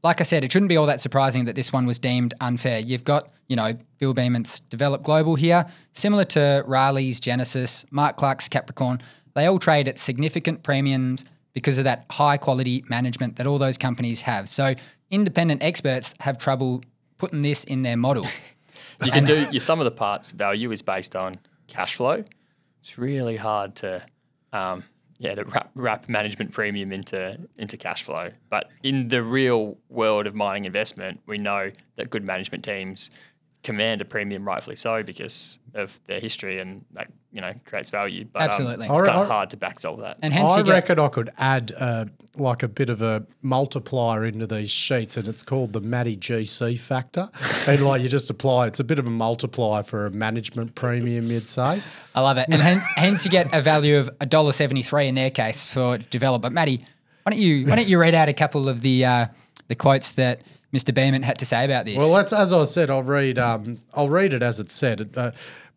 like I said, it shouldn't be all that surprising that this one was deemed unfair. You've got, you know, Bill Beament's Develop Global here, similar to Raleigh's Genesis, Mark Clark's Capricorn. They all trade at significant premiums because of that high quality management that all those companies have. So, independent experts have trouble putting this in their model. You can do your sum of the parts value is based on cash flow. It's really hard to, um, yeah, to wrap, wrap management premium into into cash flow. But in the real world of mining investment, we know that good management teams command a premium, rightfully so, because of their history, and that you know creates value. But, um, Absolutely. it's I kind of hard to back solve that. And hence I you get reckon I could add uh, like a bit of a multiplier into these sheets, and it's called the Matty GC factor. and like you just apply, it's a bit of a multiplier for a management premium, you'd say. I love it. And hen- hence you get a value of $1.73 in their case for develop. But Maddie, why don't you why don't you read out a couple of the uh, the quotes that Mr. Beament had to say about this? Well, that's as I said. I'll read. Um, I'll read it as it said. Uh,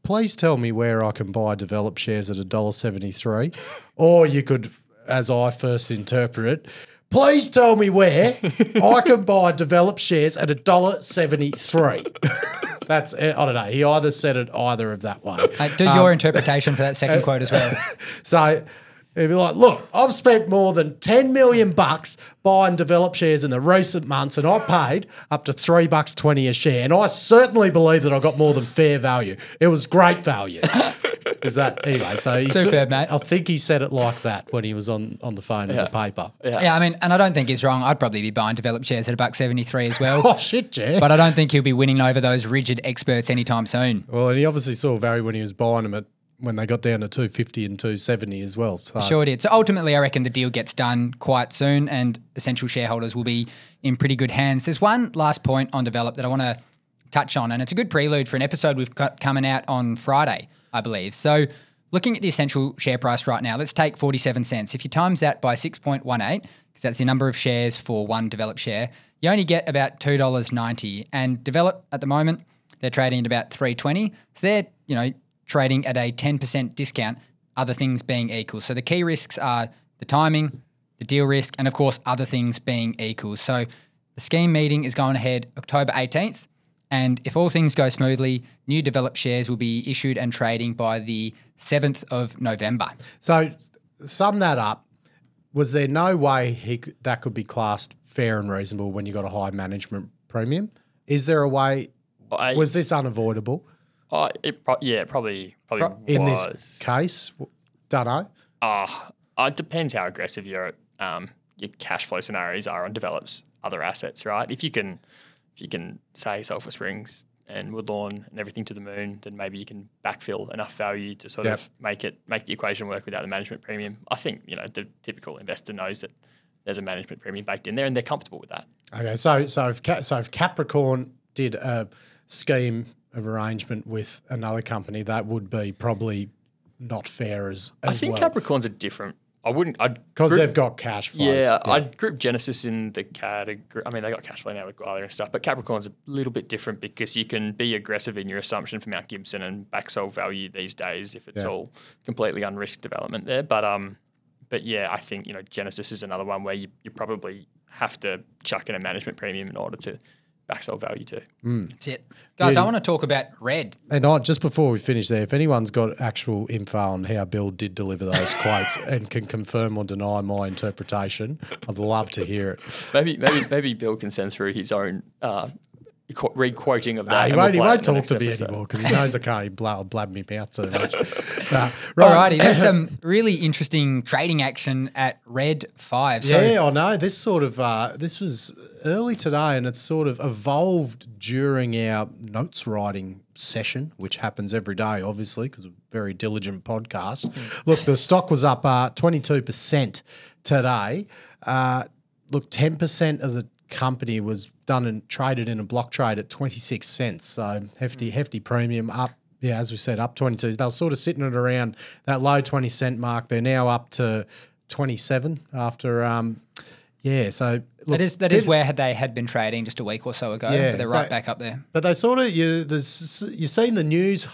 please tell me where I can buy developed shares at a dollar seventy three, or you could, as I first interpret it. Please tell me where I can buy developed shares at a dollar seventy three. That's I don't know. He either said it either of that way. Uh, do your interpretation for that second quote as well. So he'd be like, look, I've spent more than 10 million bucks buying developed shares in the recent months and I paid up to three bucks 20 a share. And I certainly believe that I got more than fair value. It was great value. Is that anyway? So he Superb, mate. I think he said it like that when he was on, on the phone in the paper. Yeah, I mean, and I don't think he's wrong. I'd probably be buying developed shares at a buck seventy three as well. Oh shit, yeah. But I don't think he'll be winning over those rigid experts anytime soon. well, and he obviously saw value when he was buying them at when they got down to 250 and 270 as well. So Sure did. So ultimately, I reckon the deal gets done quite soon, and essential shareholders will be in pretty good hands. There's one last point on develop that I want to touch on, and it's a good prelude for an episode we've got coming out on Friday, I believe. So, looking at the essential share price right now, let's take 47 cents. If you times that by 6.18, because that's the number of shares for one developed share, you only get about $2.90. And develop at the moment, they're trading at about 320. So they're, you know, trading at a 10% discount other things being equal. So the key risks are the timing, the deal risk, and of course, other things being equal. So the scheme meeting is going ahead October 18th. And if all things go smoothly, new developed shares will be issued and trading by the 7th of November. So, sum that up. Was there no way he could, that could be classed fair and reasonable when you got a high management premium? Is there a way? I, Was this unavoidable I, it pro- yeah, probably probably in was. this case? Don't know. Ah, uh, it depends how aggressive your um, your cash flow scenarios are on develops other assets, right? If you can, if you can say Sulphur Springs and Woodlawn and everything to the moon, then maybe you can backfill enough value to sort Yep. of make it make the equation work without the management premium. I think you know the typical investor knows that there's a management premium baked in there, and they're comfortable with that. Okay, so so if Ca- so if Capricorn did a scheme of arrangement with another company, that would be probably not fair as as I think well Capricorns are different. I wouldn't. I'd because they've got cash flows. Yeah, I'd group Genesis in the category. I mean, they got cash flow now with Gwalia and stuff, but Capricorn's a little bit different because you can be aggressive in your assumption for Mount Gibson and back sell value these days if it's Yeah. all completely unrisked development there. But um, but yeah, I think you know Genesis is another one where you, you probably have to chuck in a management premium in order to back sell value too. That's it. Guys, I want to talk about red. And I, just before we finish there, if anyone's got actual info on how Bill did deliver those quotes and can confirm or deny my interpretation, I'd love to hear it. Maybe maybe maybe Bill can send through his own uh, qu- re-quoting of that. Nah, he and we'll won't, he won't talk next to me episode. anymore because he knows I can't blab, blab me out so much. Nah, right. Alrighty, there's some really interesting trading action at Red Five. So yeah, I know. This sort of uh, this was early today, and it's sort of evolved during our notes writing session, which happens every day, obviously, because of a very diligent podcast. Look, the stock was up twenty two percent today. Uh, look, ten percent of the company was done and traded in a block trade at twenty six cents. So hefty, hefty premium up. Yeah, as we said, up 22. They were sort of sitting at around that low 20 cent mark. They're now up to 27 after, um, yeah. So look, that is that is where they had been trading just a week or so ago. Yeah, but they're so- right back up there. But they sort of you there's you're seeing the news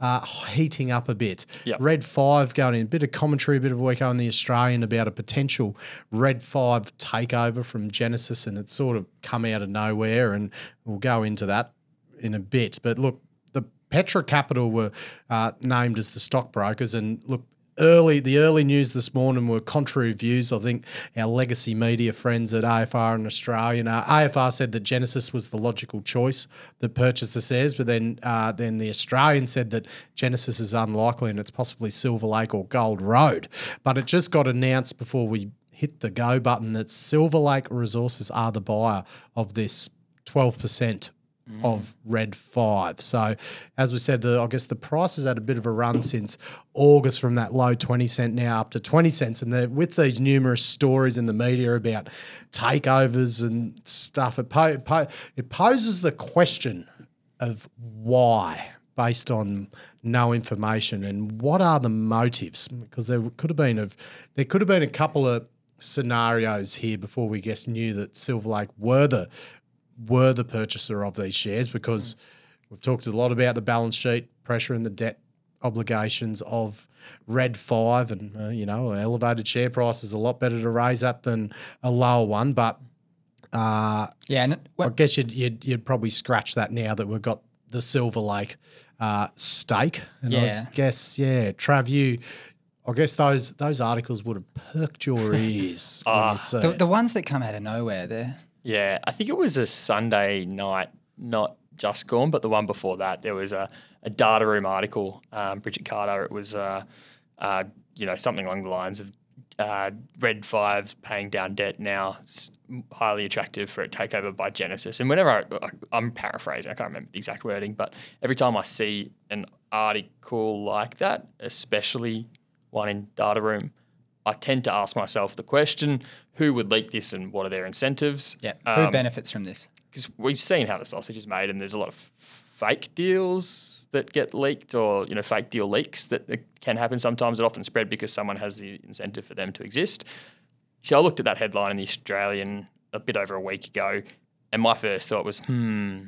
uh, heating up a bit. Yep. Red Five going in a bit of commentary, a bit of work on the Australian about a potential Red Five takeover from Genesis, and it's sort of come out of nowhere, and we'll go into that in a bit. But look, the Petra Capital were uh, named as the stockbrokers, and look early the early news this morning were contrary views. I think our legacy media friends at AFR and Australian AFR said that Genesis was the logical choice that purchaser says, but then uh, then the Australian said that Genesis is unlikely and it's possibly Silver Lake or Gold Road. But it just got announced before we hit the go button that Silver Lake Resources are the buyer of this 12% of Red 5. So, as we said, the, I guess the price has had a bit of a run since August from that low 20 cent now up to 20 cents. And with these numerous stories in the media about takeovers and stuff, it, po- po- it poses the question of why based on no information and what are the motives because there could have been of there could have been a couple of scenarios here before we guess knew that Silver Lake were the were the purchaser of these shares because we've talked a lot about the balance sheet pressure and the debt obligations of Red Five, and uh, you know, an elevated share price is a lot better to raise that than a lower one. But uh, Yeah, and it- I guess you'd, you'd you'd probably scratch that now that we've got the Silver Lake uh, stake. And Yeah. I guess yeah, Trav, you. I guess those those articles would have perked your ears you the, the ones that come out of nowhere, they're Yeah, I think it was a Sunday night, not just gone, but the one before that. There was a, a data room article, um, Bridget Carter. It was, uh, uh, you know, something along the lines of uh, Red Five paying down debt now, highly attractive for a takeover by Genesis. And whenever I, I, I'm paraphrasing, I can't remember the exact wording, but every time I see an article like that, especially one in data room, I tend to ask myself the question: Who would leak this, and what are their incentives? yeah. Who Um, benefits from this? because we've seen how the sausage is made, and there's a lot of fake deals that get leaked, or you know, fake deal leaks that that can happen. Sometimes it often spread because someone has the incentive for them to exist. So I looked at that headline in the Australian a bit over a week ago, and my first thought was, hmm,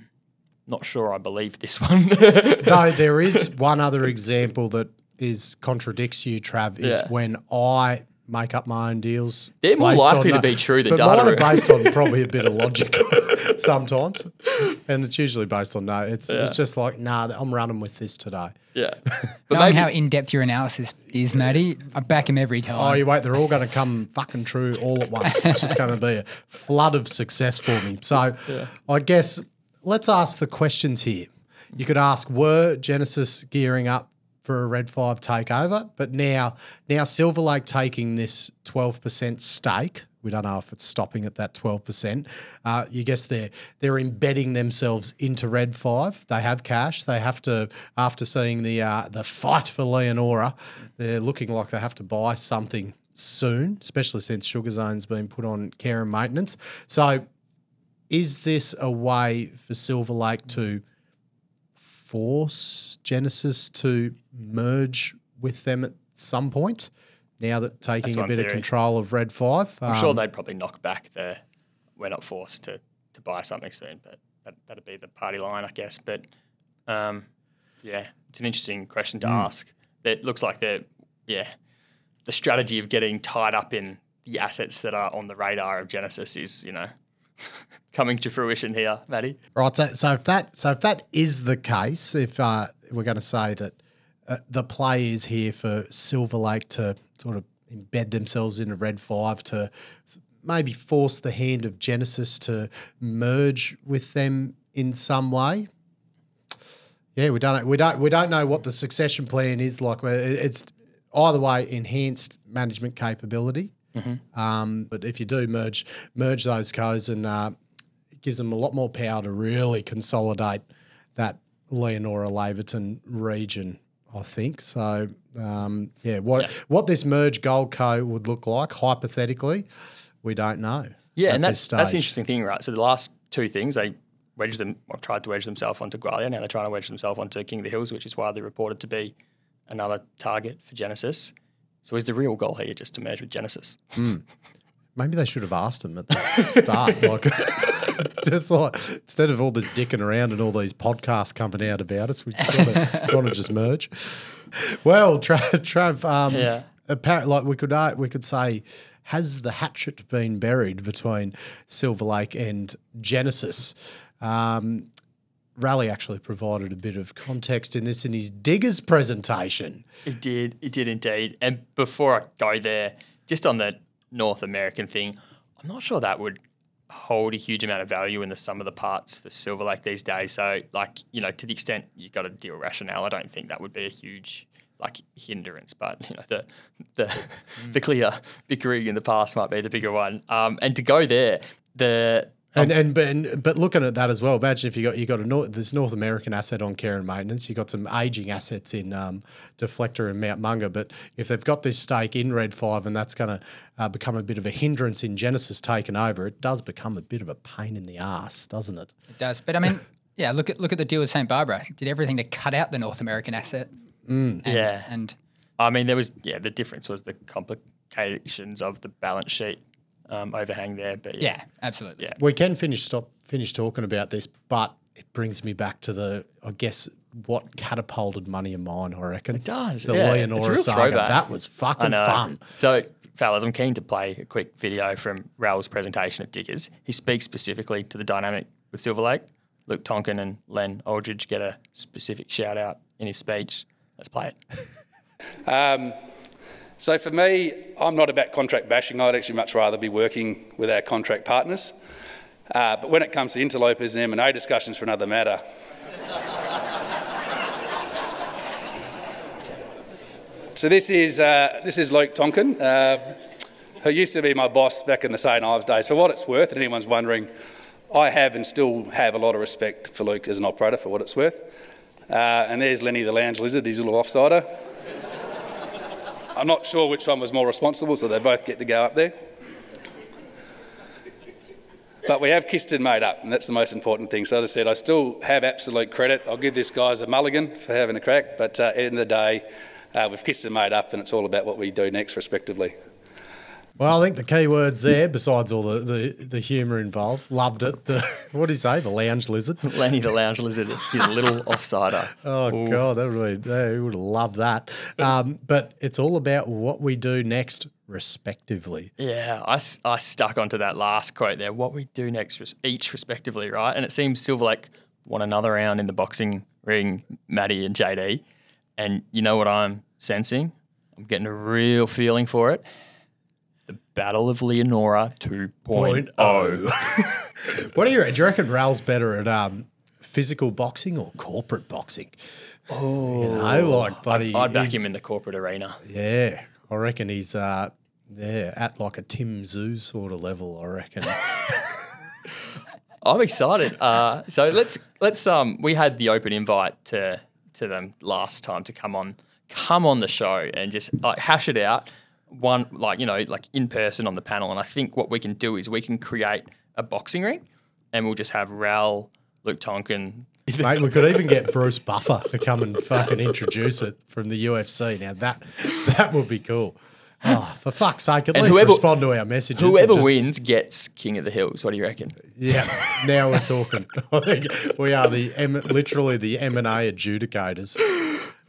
not sure I believe this one. Though there is one other example that is contradicts you, Trav, is Yeah. when I make up my own deals. They're more likely to be true than but data mine are based on probably a bit of logic sometimes, and it's usually based on no. It's it's just like nah, I'm running with this today. Yeah. But Knowing maybe, how in depth your analysis is, Matty, I back him every time. Oh, you wait, they're all going to come fucking true all at once. It's just going to be a flood of success for me. So I guess let's ask the questions here. You could ask, were Genesis gearing up for a Red 5 takeover? But now, now Silver Lake taking this 12% stake. We don't know if it's stopping at that 12%. Uh, you guess they're they're embedding themselves into Red 5. They have cash. They have to, after seeing the uh, the fight for Leonora, they're looking like they have to buy something soon, especially since Sugar Zone's been put on care and maintenance. So is this a way for Silver Lake to force Genesis to merge with them at some point? Now that taking a bit of control of Red Five, I'm sure Um, they'd probably knock back the we're not forced to, to buy something soon, but that, that'd be the party line, I guess. But um, yeah, it's an interesting question to Hmm. ask. It looks like they're, yeah, the strategy of getting tied up in the assets that are on the radar of Genesis is, you know, coming to fruition here, Matty. Right. So, so if that so if that is the case, if uh, we're going to say that uh, the play is here for Silver Lake to sort of embed themselves in into Red Five to maybe force the hand of Genesis to merge with them in some way. Yeah, we don't we don't we don't know what the succession plan is like. It's either way enhanced management capability. Um, but if you do merge merge those codes and uh, it gives them a lot more power to really consolidate that Leonora Laverton region. I think so. Um, yeah, what Yeah. what this merge Gold Co would look like hypothetically, we don't know. Yeah, and that's that's the interesting thing, right? So the last two things they wedged them, or tried to wedge themselves onto Gwalia. Now they're trying to wedge themselves onto King of the Hills, which is widely reported to be another target for Genesis. So is the real goal here just to merge with Genesis? Maybe they should have asked him at the start, like just like instead of all the dicking around and all these podcasts coming out about us, we want to just merge. Well, Trav, Trav um, Yeah. apparently, like we could uh, we could say, has the hatchet been buried between Silver Lake and Genesis? Um, Raleigh actually provided a bit of context in this in his diggers presentation. It did. It did indeed. And before I go there, just on the North American thing, I'm not sure that would hold a huge amount of value in the sum of the parts for Silver Lake these days. So, like, you know, to the extent you've got a deal rationale, I don't think that would be a huge like hindrance. But you know, the the the clear bickering in the past might be the bigger one. Um, and to go there, the And and but and, but looking at that as well, imagine if you got you got a North, this North American asset on care and maintenance, you got some aging assets in um, Deflector and Mount Monger. But if they've got this stake in Red Five and that's going to uh, become a bit of a hindrance in Genesis taking over, it does become a bit of a pain in the ass, doesn't it? It does. But I mean, yeah, look at look at the deal with St. Barbara. Did everything to cut out the North American asset. And, Yeah. And I mean, there was yeah, the difference was the complications of the balance sheet um, overhang there. But yeah, yeah, absolutely. Yeah. We can finish stop finish talking about this, but it brings me back to the I guess what catapulted money in mine. I reckon it does, The yeah. It's a Leonora real saga throwback. that was fucking fun. So, fellas, I'm keen to play a quick video from Raoul's presentation at Diggers. He speaks specifically to the dynamic with Silver Lake. Luke Tonkin and Len Eldridge get a specific shout out in his speech. Let's play it. Um, so for me, I'm not about contract bashing. I'd actually much rather be working with our contract partners. Uh, but when it comes to interlopers and M&A discussions for another matter. so this is, uh, this is Luke Tonkin, uh, who used to be my boss back in the St Ives days. For what it's worth, and anyone's wondering, I have and still have a lot of respect for Luke as an operator, for what it's worth. Uh, and there's Lenny the lounge lizard, his little offsider. I'm not sure which one was more responsible, so they both get to go up there. But we have kissed and made up, and that's the most important thing. So as I said, I still have absolute credit. I'll give this guys a mulligan for having a crack, but uh, at the end of the day, uh, we've kissed and made up, and it's all about what we do next, respectively. Well, I think the key words there, besides all the, the, the humour involved, loved it. The, what do you say? The lounge lizard. Lenny the lounge lizard, he's a little offsider. Oh god, that would be, they would love that. Um, but it's all about what we do next, respectively. Yeah, I, I stuck onto that last quote there. What we do next, each respectively, right? And it seems Silver Lake won another round in the boxing ring, Maddie and JD. And you know what I'm sensing? I'm getting a real feeling for it. Battle of Leonora 2.0. oh. what do you reckon? Do you reckon Ral's better at um, physical boxing or corporate boxing? Oh, you know, like buddy. I'd back him in the corporate arena. Yeah, I reckon he's uh, yeah at like a Tim Tszyu sort of level. I reckon. I'm excited. Uh, so let's let's um we had the open invite to to them last time to come on come on the show and just like hash it out one like you know like in person on the panel and I think what we can do is we can create a boxing ring and we'll just have Ral, Luke Tonkin. Mate, we could even get Bruce Buffer to come and fucking introduce it from the UFC. Now that that would be cool. Oh, for fuck's sake, at And least whoever- respond to our messages. Whoever just- wins gets King of the Hills. What do you reckon? Yeah, now we're talking. I think we are the literally the M and A adjudicators.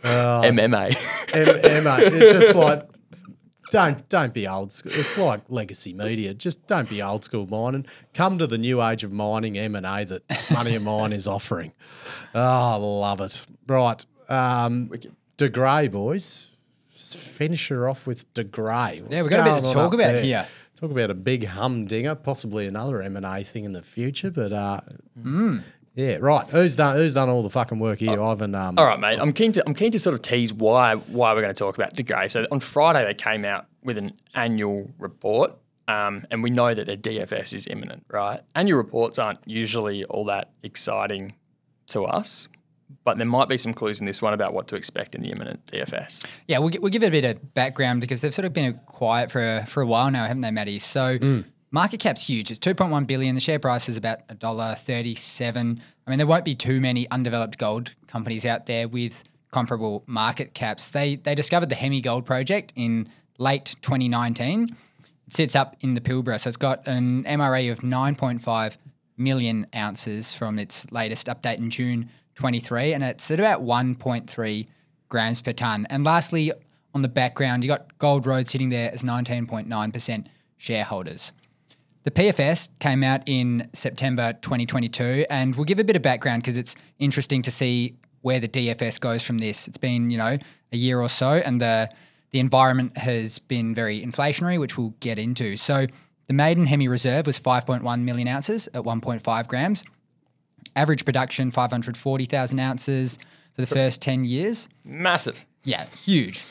MMA. M- MA, it's just like don't don't be old school. It's like legacy media. Just don't be old school mining. Come to the new age of mining M and A that Money of Mine is offering. Oh, love it. Right, um. De Grey boys. Finish her off with De Grey. Yeah, we've got a bit to talk about here. Talk about a big humdinger, possibly another M and A thing in the future. But uh, Mm. Yeah, right. Who's done Who's done all the fucking work here? Ivan. Um, All right, mate. I'm keen to I'm keen to sort of tease why why we're going to talk about De Grey. So on Friday they came out with an annual report, um, and we know that their DFS is imminent, right? Annual reports aren't usually all that exciting to us, but there might be some clues in this one about what to expect in the imminent DFS. Yeah, we'll, we'll give it a bit of background because they've sort of been quiet for a, for a while now, haven't they, Maddie? So market cap's huge. It's 2.1 billion. The share price is about $1.37. I mean, there won't be too many undeveloped gold companies out there with comparable market caps. They they discovered the Hemi Gold project in late 2019. It sits up in the Pilbara, so it's got an MRE of 9.5 million ounces from its latest update in June 23, and it's at about 1.3 grams per ton. And lastly, on the background, you got Gold Road sitting there as 19.9% shareholders. The PFS came out in September 2022, and we'll give a bit of background because it's interesting to see where the DFS goes from this. It's been, you know, a year or so, and the the environment has been very inflationary, which we'll get into. So the maiden Hemi reserve was 5.1 million ounces at 1.5 grams. Average production 540,000 ounces for the first 10 years. Massive. Yeah, huge.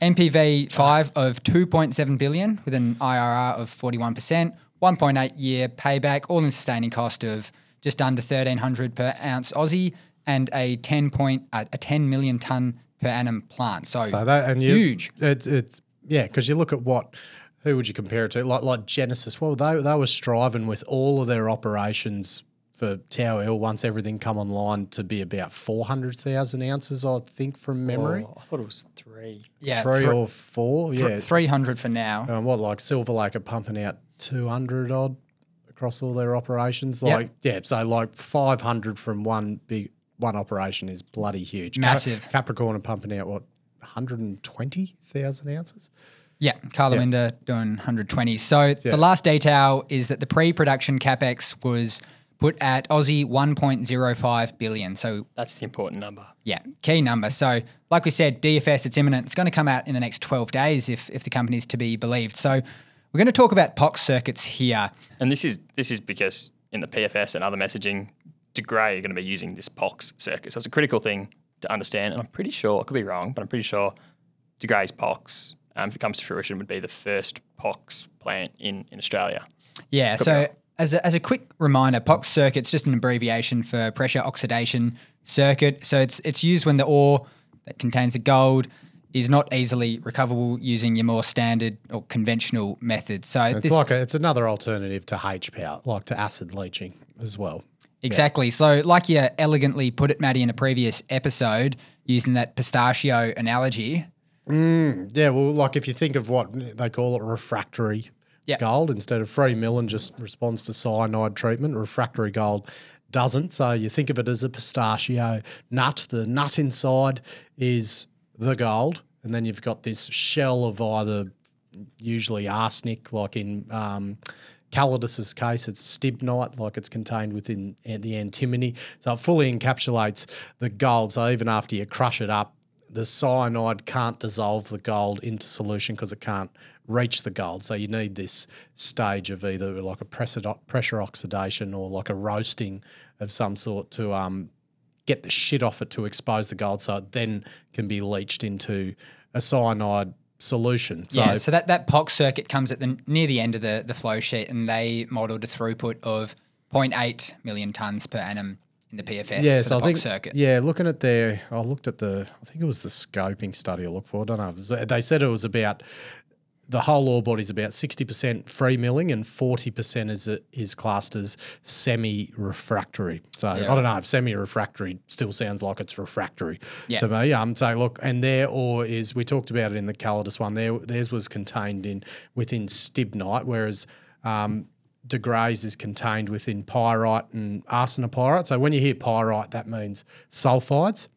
NPV 5 of 2.7 billion with an IRR of 41%, 1.8 year payback, all in sustaining cost of just under 1300 per ounce Aussie and a 10 point uh, a 10 million ton per annum plant. So, So that and you, huge. It's it's yeah, because you look at what who would you compare it to? Like like Genesis. Well, they they were striving with all of their operations for Tower Hill once everything come online to be about four hundred thousand ounces, I think, from memory. Oh, I thought it was three. yeah, Three thr- or four, thr- yeah. 300 for now. Um, what like Silver Lake are pumping out two hundred odd across all their operations. Yep. Like yeah, so like five hundred from one big one operation is bloody huge. Cap- Massive. Capricorn are pumping out what one hundred and twenty thousand ounces. Yeah, Karlawinda doing 120. So the last detail is that the pre-production capex was put at Aussie 1.05 billion. So That's the important number. yeah, key number. So like we said, DFS it's imminent. It's going to come out in the next 12 days if if the company's to be believed. So we're going to talk about POX circuits here. And this is this is because in the PFS and other messaging, De Grey are going to be using this POX circuit. So it's a critical thing to understand. And I'm pretty sure, I could be wrong, but I'm pretty sure De Grey's POX, um, if it comes to fruition, would be the first POX plant in, in Australia. Yeah. So as a, as a quick reminder, POX circuit's just an abbreviation for pressure oxidation circuit. So it's it's used when the ore that contains the gold is not easily recoverable using your more standard or conventional methods. So It's like a, it's another alternative to HPAL, like to acid leaching as well. Exactly. So, like you elegantly put it, Maddie, in a previous episode, using that pistachio analogy, mm, Yeah, well, like if you think of what they call it refractory Yeah. gold instead of free milling just responds to cyanide treatment, refractory gold doesn't. So you think of it as a pistachio nut. The nut inside is the gold, and then you've got this shell of either usually arsenic, like in um, Calidus's case, it's stibnite, like it's contained within the antimony. So it fully encapsulates the gold. So even after you crush it up, the cyanide can't dissolve the gold into solution because it can't reach the gold. So you need this stage of either like a pressure, oxidation or like a roasting of some sort to um, get the shit off it to expose the gold so it then can be leached into a cyanide solution. So yeah, so that, that POX circuit comes at the near the end of the, the flow sheet, and they modelled a throughput of 0.8 million tonnes per annum in the PFS yeah, for so the I POX think circuit. yeah, looking at their, I looked at the, I think it was the scoping study I looked for. I don't know. Was- they said it was about the whole ore body is about sixty percent free milling and forty percent is is classed as semi refractory. So I don't know if semi refractory still sounds like it's refractory Yeah. to me. Um, so look, and their ore is we talked about it in the Calidus one. There, theirs was contained in within stibnite, whereas um, De Grey's is contained within pyrite and arsenopyrite. So when you hear pyrite, that means sulfides.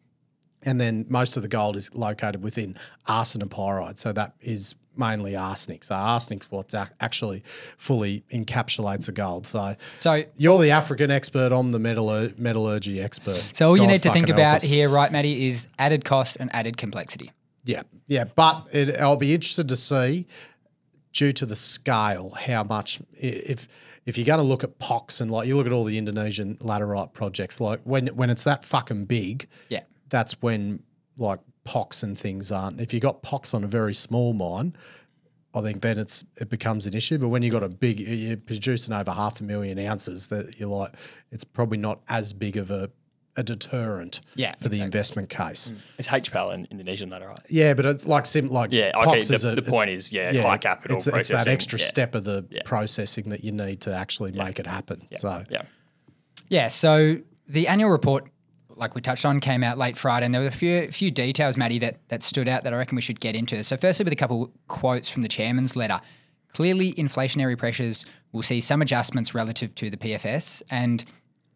And then most of the gold is located within arsenopyrite. So that is mainly arsenic. So arsenic's what ac- actually fully encapsulates the gold. So So you're the African expert. I'm the metallur- metallurgy expert. So all you need to think about here, right, Matty, is added cost and added complexity. Yeah, yeah, but it, I'll be interested to see, due to the scale, how much if if you're going to look at POX and like you look at all the Indonesian laterite projects, like when when it's that fucking big, Yeah. that's when like POX and things aren't. If you got POX on a very small mine, I think then it's it becomes an issue. But when you got a big, you're producing over half a million ounces, that you're like, it's probably not as big of a a deterrent Yeah, for the investment case. Mm. It's HPAL in Indonesian right? Yeah, but it's like sim like Yeah, okay. POX The, is a- the point is, yeah, high capital It's, it's that extra yeah, step of the Yeah. processing that you need to actually make it happen. So Yeah. Yeah. So the annual report, like we touched on, came out late Friday, and there were a few few details, Matty, that that stood out that I reckon we should get into. So firstly, with a couple quotes from the chairman's letter. Clearly, inflationary pressures will see some adjustments relative to the PFS, and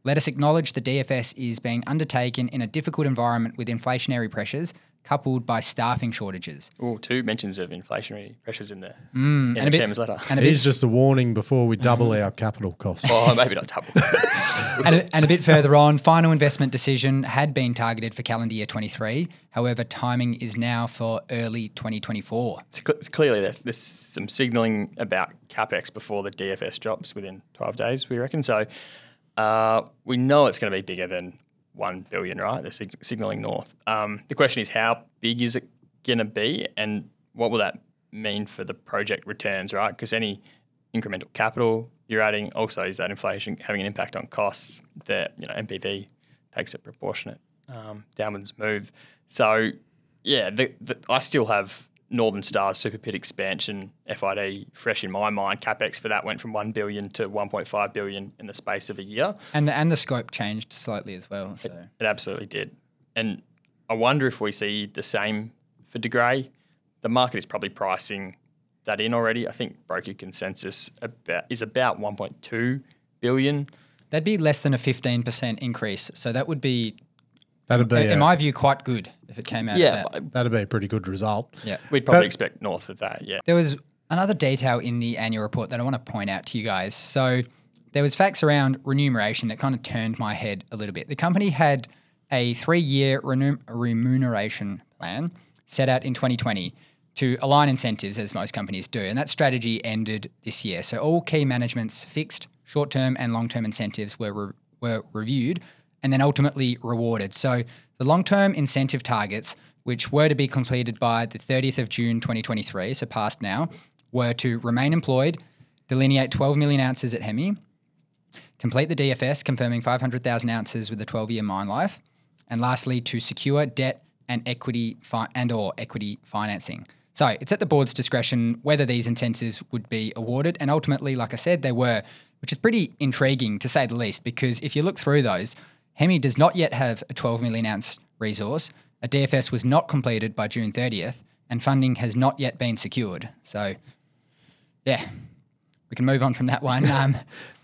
let us acknowledge the DFS is being undertaken in a difficult environment with inflationary pressures coupled by staffing shortages. Oh, two mentions of inflationary pressures in the, in Mm, and a bit- letter. And a bit is just a warning before we double our capital costs. oh, maybe not double. and, a, and a bit further on, final investment decision had been targeted for calendar year 23. However, timing is now for early 2024. It's, cl- it's clearly there's, there's some signalling about capex before the DFS drops within 12 days. We reckon so. Uh, we know it's going to be bigger than one billion, right? They're sig- signaling north. Um, the question is, how big is it going to be, and what will that mean for the project returns, right? Because any incremental capital you're adding also is that inflation having an impact on costs. That you know NPV takes a proportionate um, downwards move. So yeah, the, the, I still have Northern Star's Super Pit expansion FID fresh in my mind. Capex for that went from one billion to 1.5 billion in the space of a year. And the, and the scope changed slightly as well. So It absolutely did. And I wonder if we see the same for De Grey. The market is probably pricing that in already. I think broker consensus about is about 1.2 billion. that'd be less than a 15% increase. So that would be, That'd be in a, my view, quite good if it came out Yeah, of that. that'd be a pretty good result. Yeah. we'd probably But- expect north of that. Yeah. There was another detail in the annual report that I want to point out to you guys. So there was facts around remuneration that kind of turned my head a little bit. The company had a three-year remuneration plan set out in 2020 to align incentives as most companies do, and that strategy ended this year. So all key management's fixed short-term and long-term incentives were re- were reviewed and then ultimately rewarded. So the long-term incentive targets, which were to be completed by the 30th of June 2023, so past now, were to remain employed, delineate 12 million ounces at Hemi, complete the DFS, confirming 500,000 ounces with a 12-year mine life, and lastly, to secure debt and equity fi- and or equity financing. So it's at the board's discretion whether these incentives would be awarded, and ultimately, like I said, they were, which is pretty intriguing to say the least. Because if you look through those, Hemi does not yet have a 12 million ounce resource. A DFS was not completed by June 30th, and funding has not yet been secured. So, yeah, we can move on from that one. Um,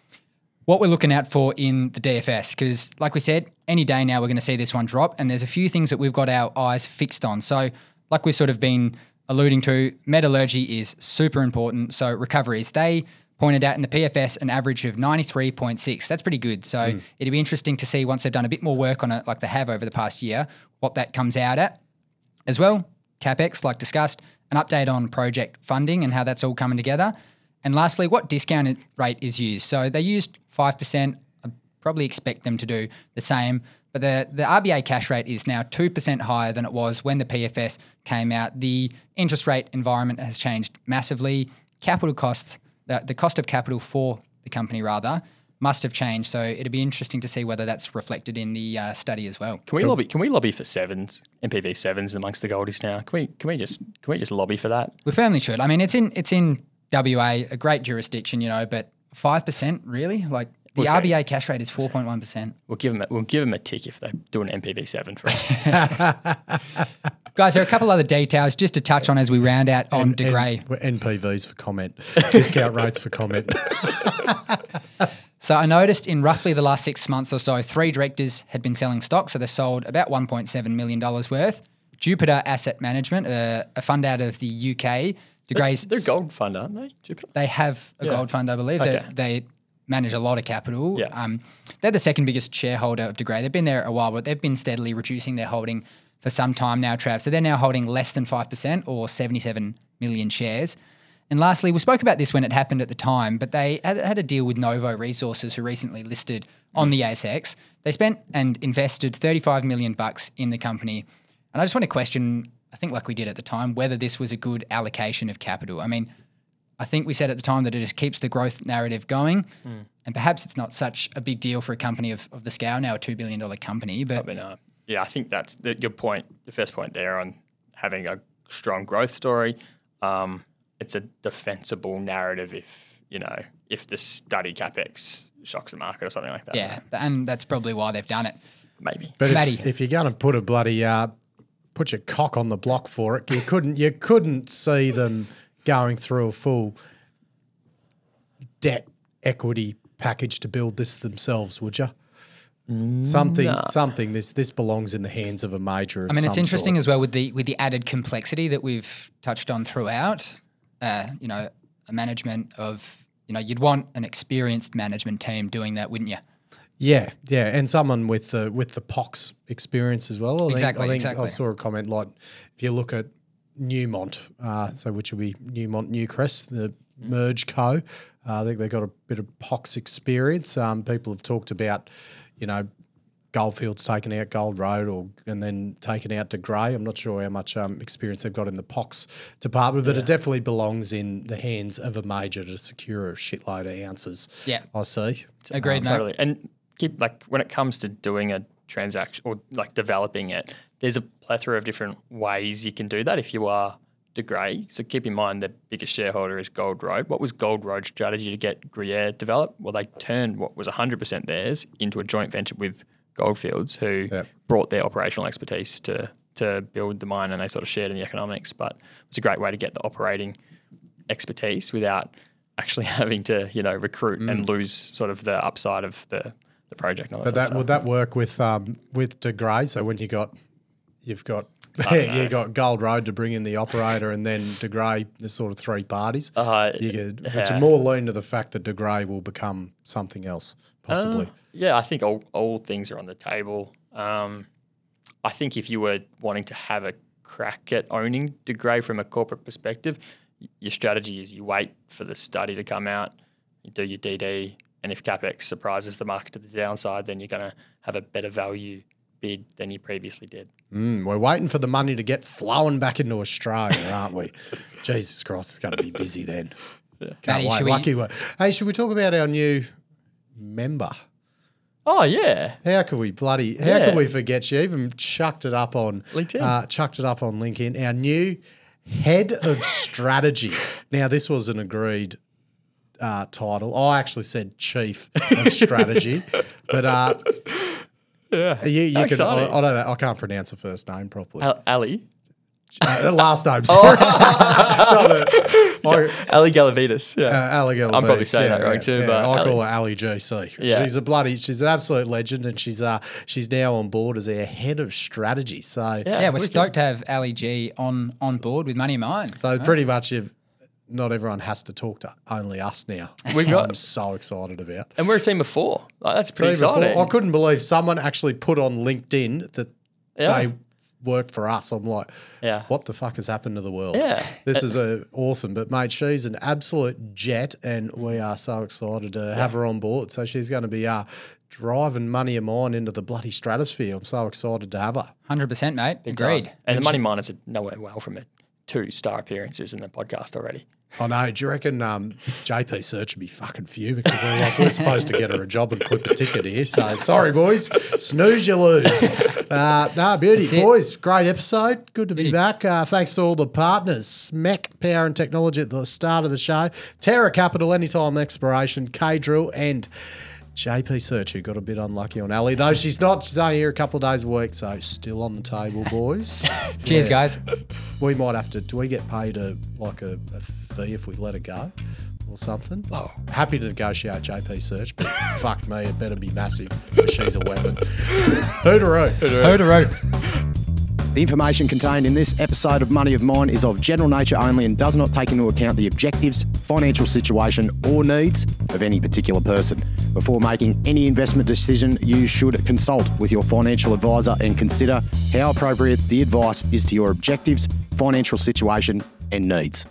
what we're looking out for in the DFS, because like we said, any day now we're going to see this one drop, and there's a few things that we've got our eyes fixed on. So, like we've sort of been alluding to, metallurgy is super important. So, recoveries, they pointed out in the PFS an average of 93.6. That's pretty good. So, mm. it'd be interesting to see once they've done a bit more work on it, like they have over the past year, what that comes out at. As well, CapEx, like discussed, an update on project funding and how that's all coming together. And lastly, what discount rate is used. So they used 5%. I probably expect them to do the same. But the, the RBA cash rate is now 2% higher than it was when the PFS came out. The interest rate environment has changed massively. Capital costs, the, the cost of capital for the company, rather, must have changed. So it'd be interesting to see whether that's reflected in the uh, study as well. Can we lobby? Can we lobby for sevens, NPV sevens amongst the goldies now? Can we? Can we just? Can we just lobby for that? We firmly should. I mean, it's in it's in WA, a great jurisdiction, you know, but five percent really, like the We'll see. RBA cash rate is four point one percent. We'll give them. A, we'll give them a tick if they do an NPV seven for us. Guys, there are a couple other details just to touch on as we round out on De Grey. N- NPVs for comment, discount rates for comment. So I noticed in roughly the last six months or so, three directors had been selling stock. So they sold about $1.7 million worth. Jupiter Asset Management, uh, a fund out of the UK, De Grey's, They're a gold fund, aren't they? Jupiter. they have a Yeah. gold fund, I believe. Okay. They, they manage a lot of capital. Yeah. Um, they're the second biggest shareholder of De Grey. They've been there a while, but they've been steadily reducing their holding for some time now, Trav. So they're now holding less than 5% or 77 million shares. And lastly, we spoke about this when it happened at the time, but they had, a deal with Novo Resources, who recently listed on the ASX. They spent and invested 35 million bucks in the company. And I just want to question, I think like we did at the time, whether this was a good allocation of capital. I mean, I think we said at the time that it just keeps the growth narrative going. Hmm. And perhaps it's not such a big deal for a company of, of the scale now, a $2 billion company. But yeah, I think that's the, your point. The first point there on having a strong growth story. Um, it's a defensible narrative if you know if the study capex shocks the market or something like that. yeah, and that's probably why they've done it. maybe. But Matty. if, if you're going to put a bloody uh, put your cock on the block for it, you couldn't you couldn't see them going through a full debt equity package to build this themselves, would you? Something, something. This this belongs in the hands of a major. Of I mean, it's interesting sort. as well with the with the added complexity that we've touched on throughout. Uh, you know, a management of you know you'd want an experienced management team doing that, wouldn't you? Yeah, yeah, and someone with the with the pox experience as well. I Exactly, think, I think I saw a comment like if you look at Newmont, uh, so which would be Newmont Newcrest, the merge co. Uh, I think they've got a bit of pox experience. Um, people have talked about, you know, Goldfields taking out Gold Road or and then taken out De Grey. I'm not sure how much um, experience they've got in the pox department, but it definitely belongs in the hands of a major to secure a shitload of ounces. Yeah. I see. Agreed. mate. Totally. And keep like when it comes to doing a transaction or like developing it, there's a plethora of different ways you can do that if you are De Grey. So keep in mind the biggest shareholder is Gold Road. What was Gold Road's strategy to get Gruyere developed? Well, they turned what was 100% theirs into a joint venture with Goldfields, who Yep. brought their operational expertise to to build the mine, and they sort of shared in the economics. But it's a great way to get the operating expertise without actually having to you know recruit and lose sort of the upside of the the project. And all But that, that would that work with um with De Grey? So when you got you've got you got Gold Road to bring in the operator and then De Grey, there's sort of three parties. Uh, you could, yeah. you're more lean to the fact that De Grey will become something else, possibly. Yeah, I think all, all things are on the table. Um, I think if you were wanting to have a crack at owning De Grey from a corporate perspective, your strategy is you wait for the study to come out, you do your DD, and if capex surprises the market to the downside, then you're going to have a better value bid than you previously did. Mm, we're waiting for the money to get flowing back into Australia, aren't we? Jesus Christ, it's going to be busy then. Can't Matty, wait. should we- Lucky we Hey, should we talk about our new member? Oh yeah, How could we bloody? How Yeah. could we forget? You even chucked it up on LinkedIn. Uh, chucked it up on LinkedIn. Our new head of strategy. Now, this was an agreed uh, title. I actually said chief of strategy, but uh, yeah, you, you can. I. I don't know. I can't pronounce the first name properly. Al- Ali. Uh, last name, sorry. Not a- I- Ali Galavitas. Yeah. uh, Ali I'm probably Galavides, saying that wrong too, but I Ali- call her Ali GC. Yeah. She's a bloody, she's an absolute legend, and she's uh, she's now on board as our head of strategy. So Yeah, we're stoked to have Ali G on on board with Money Mind. So pretty much, you've, not everyone has to talk to only us now. We've got- I'm so excited about. and we're a team of four. Like, that's pretty Tell you before, exciting. I couldn't believe someone actually put on LinkedIn that Yeah. they work for us. I'm like, Yeah. what the fuck has happened to the world? Yeah. This is a, awesome. But, mate, she's an absolute jet, and we are so excited to have her on board. So she's going to be uh, driving money of mine into the bloody stratosphere. I'm so excited to have her. Hundred percent, mate. Agreed. And the Money Miners are nowhere well from it. Two star appearances in the podcast already. I know. Do you reckon um, JP Search would be fucking fuming because they're like, we're supposed to get her a job and clip a ticket here. So sorry, boys. Snooze, you lose. Uh, no, beauty, boys. Great episode. Good to be back. Uh, thanks to all the partners. Mech Power and Technology at the start of the show. Terra Capital, Anytime Exploration, K Drill, and JP Search, who got a bit unlucky on Ali, though she's not. She's only here a couple of days a week, so still on the table, boys. Cheers, guys. We might have to. Do we get paid a like a, a fee if we let it go, or something? Oh, happy to negotiate JP search, but fuck me, it better be massive. 'cause She's a weapon. Hooteroo. The information contained in this episode of Money of Mine is of general nature only and does not take into account the objectives, financial situation, or needs of any particular person. Before making any investment decision, you should consult with your financial advisor and consider how appropriate the advice is to your objectives, financial situation, and needs.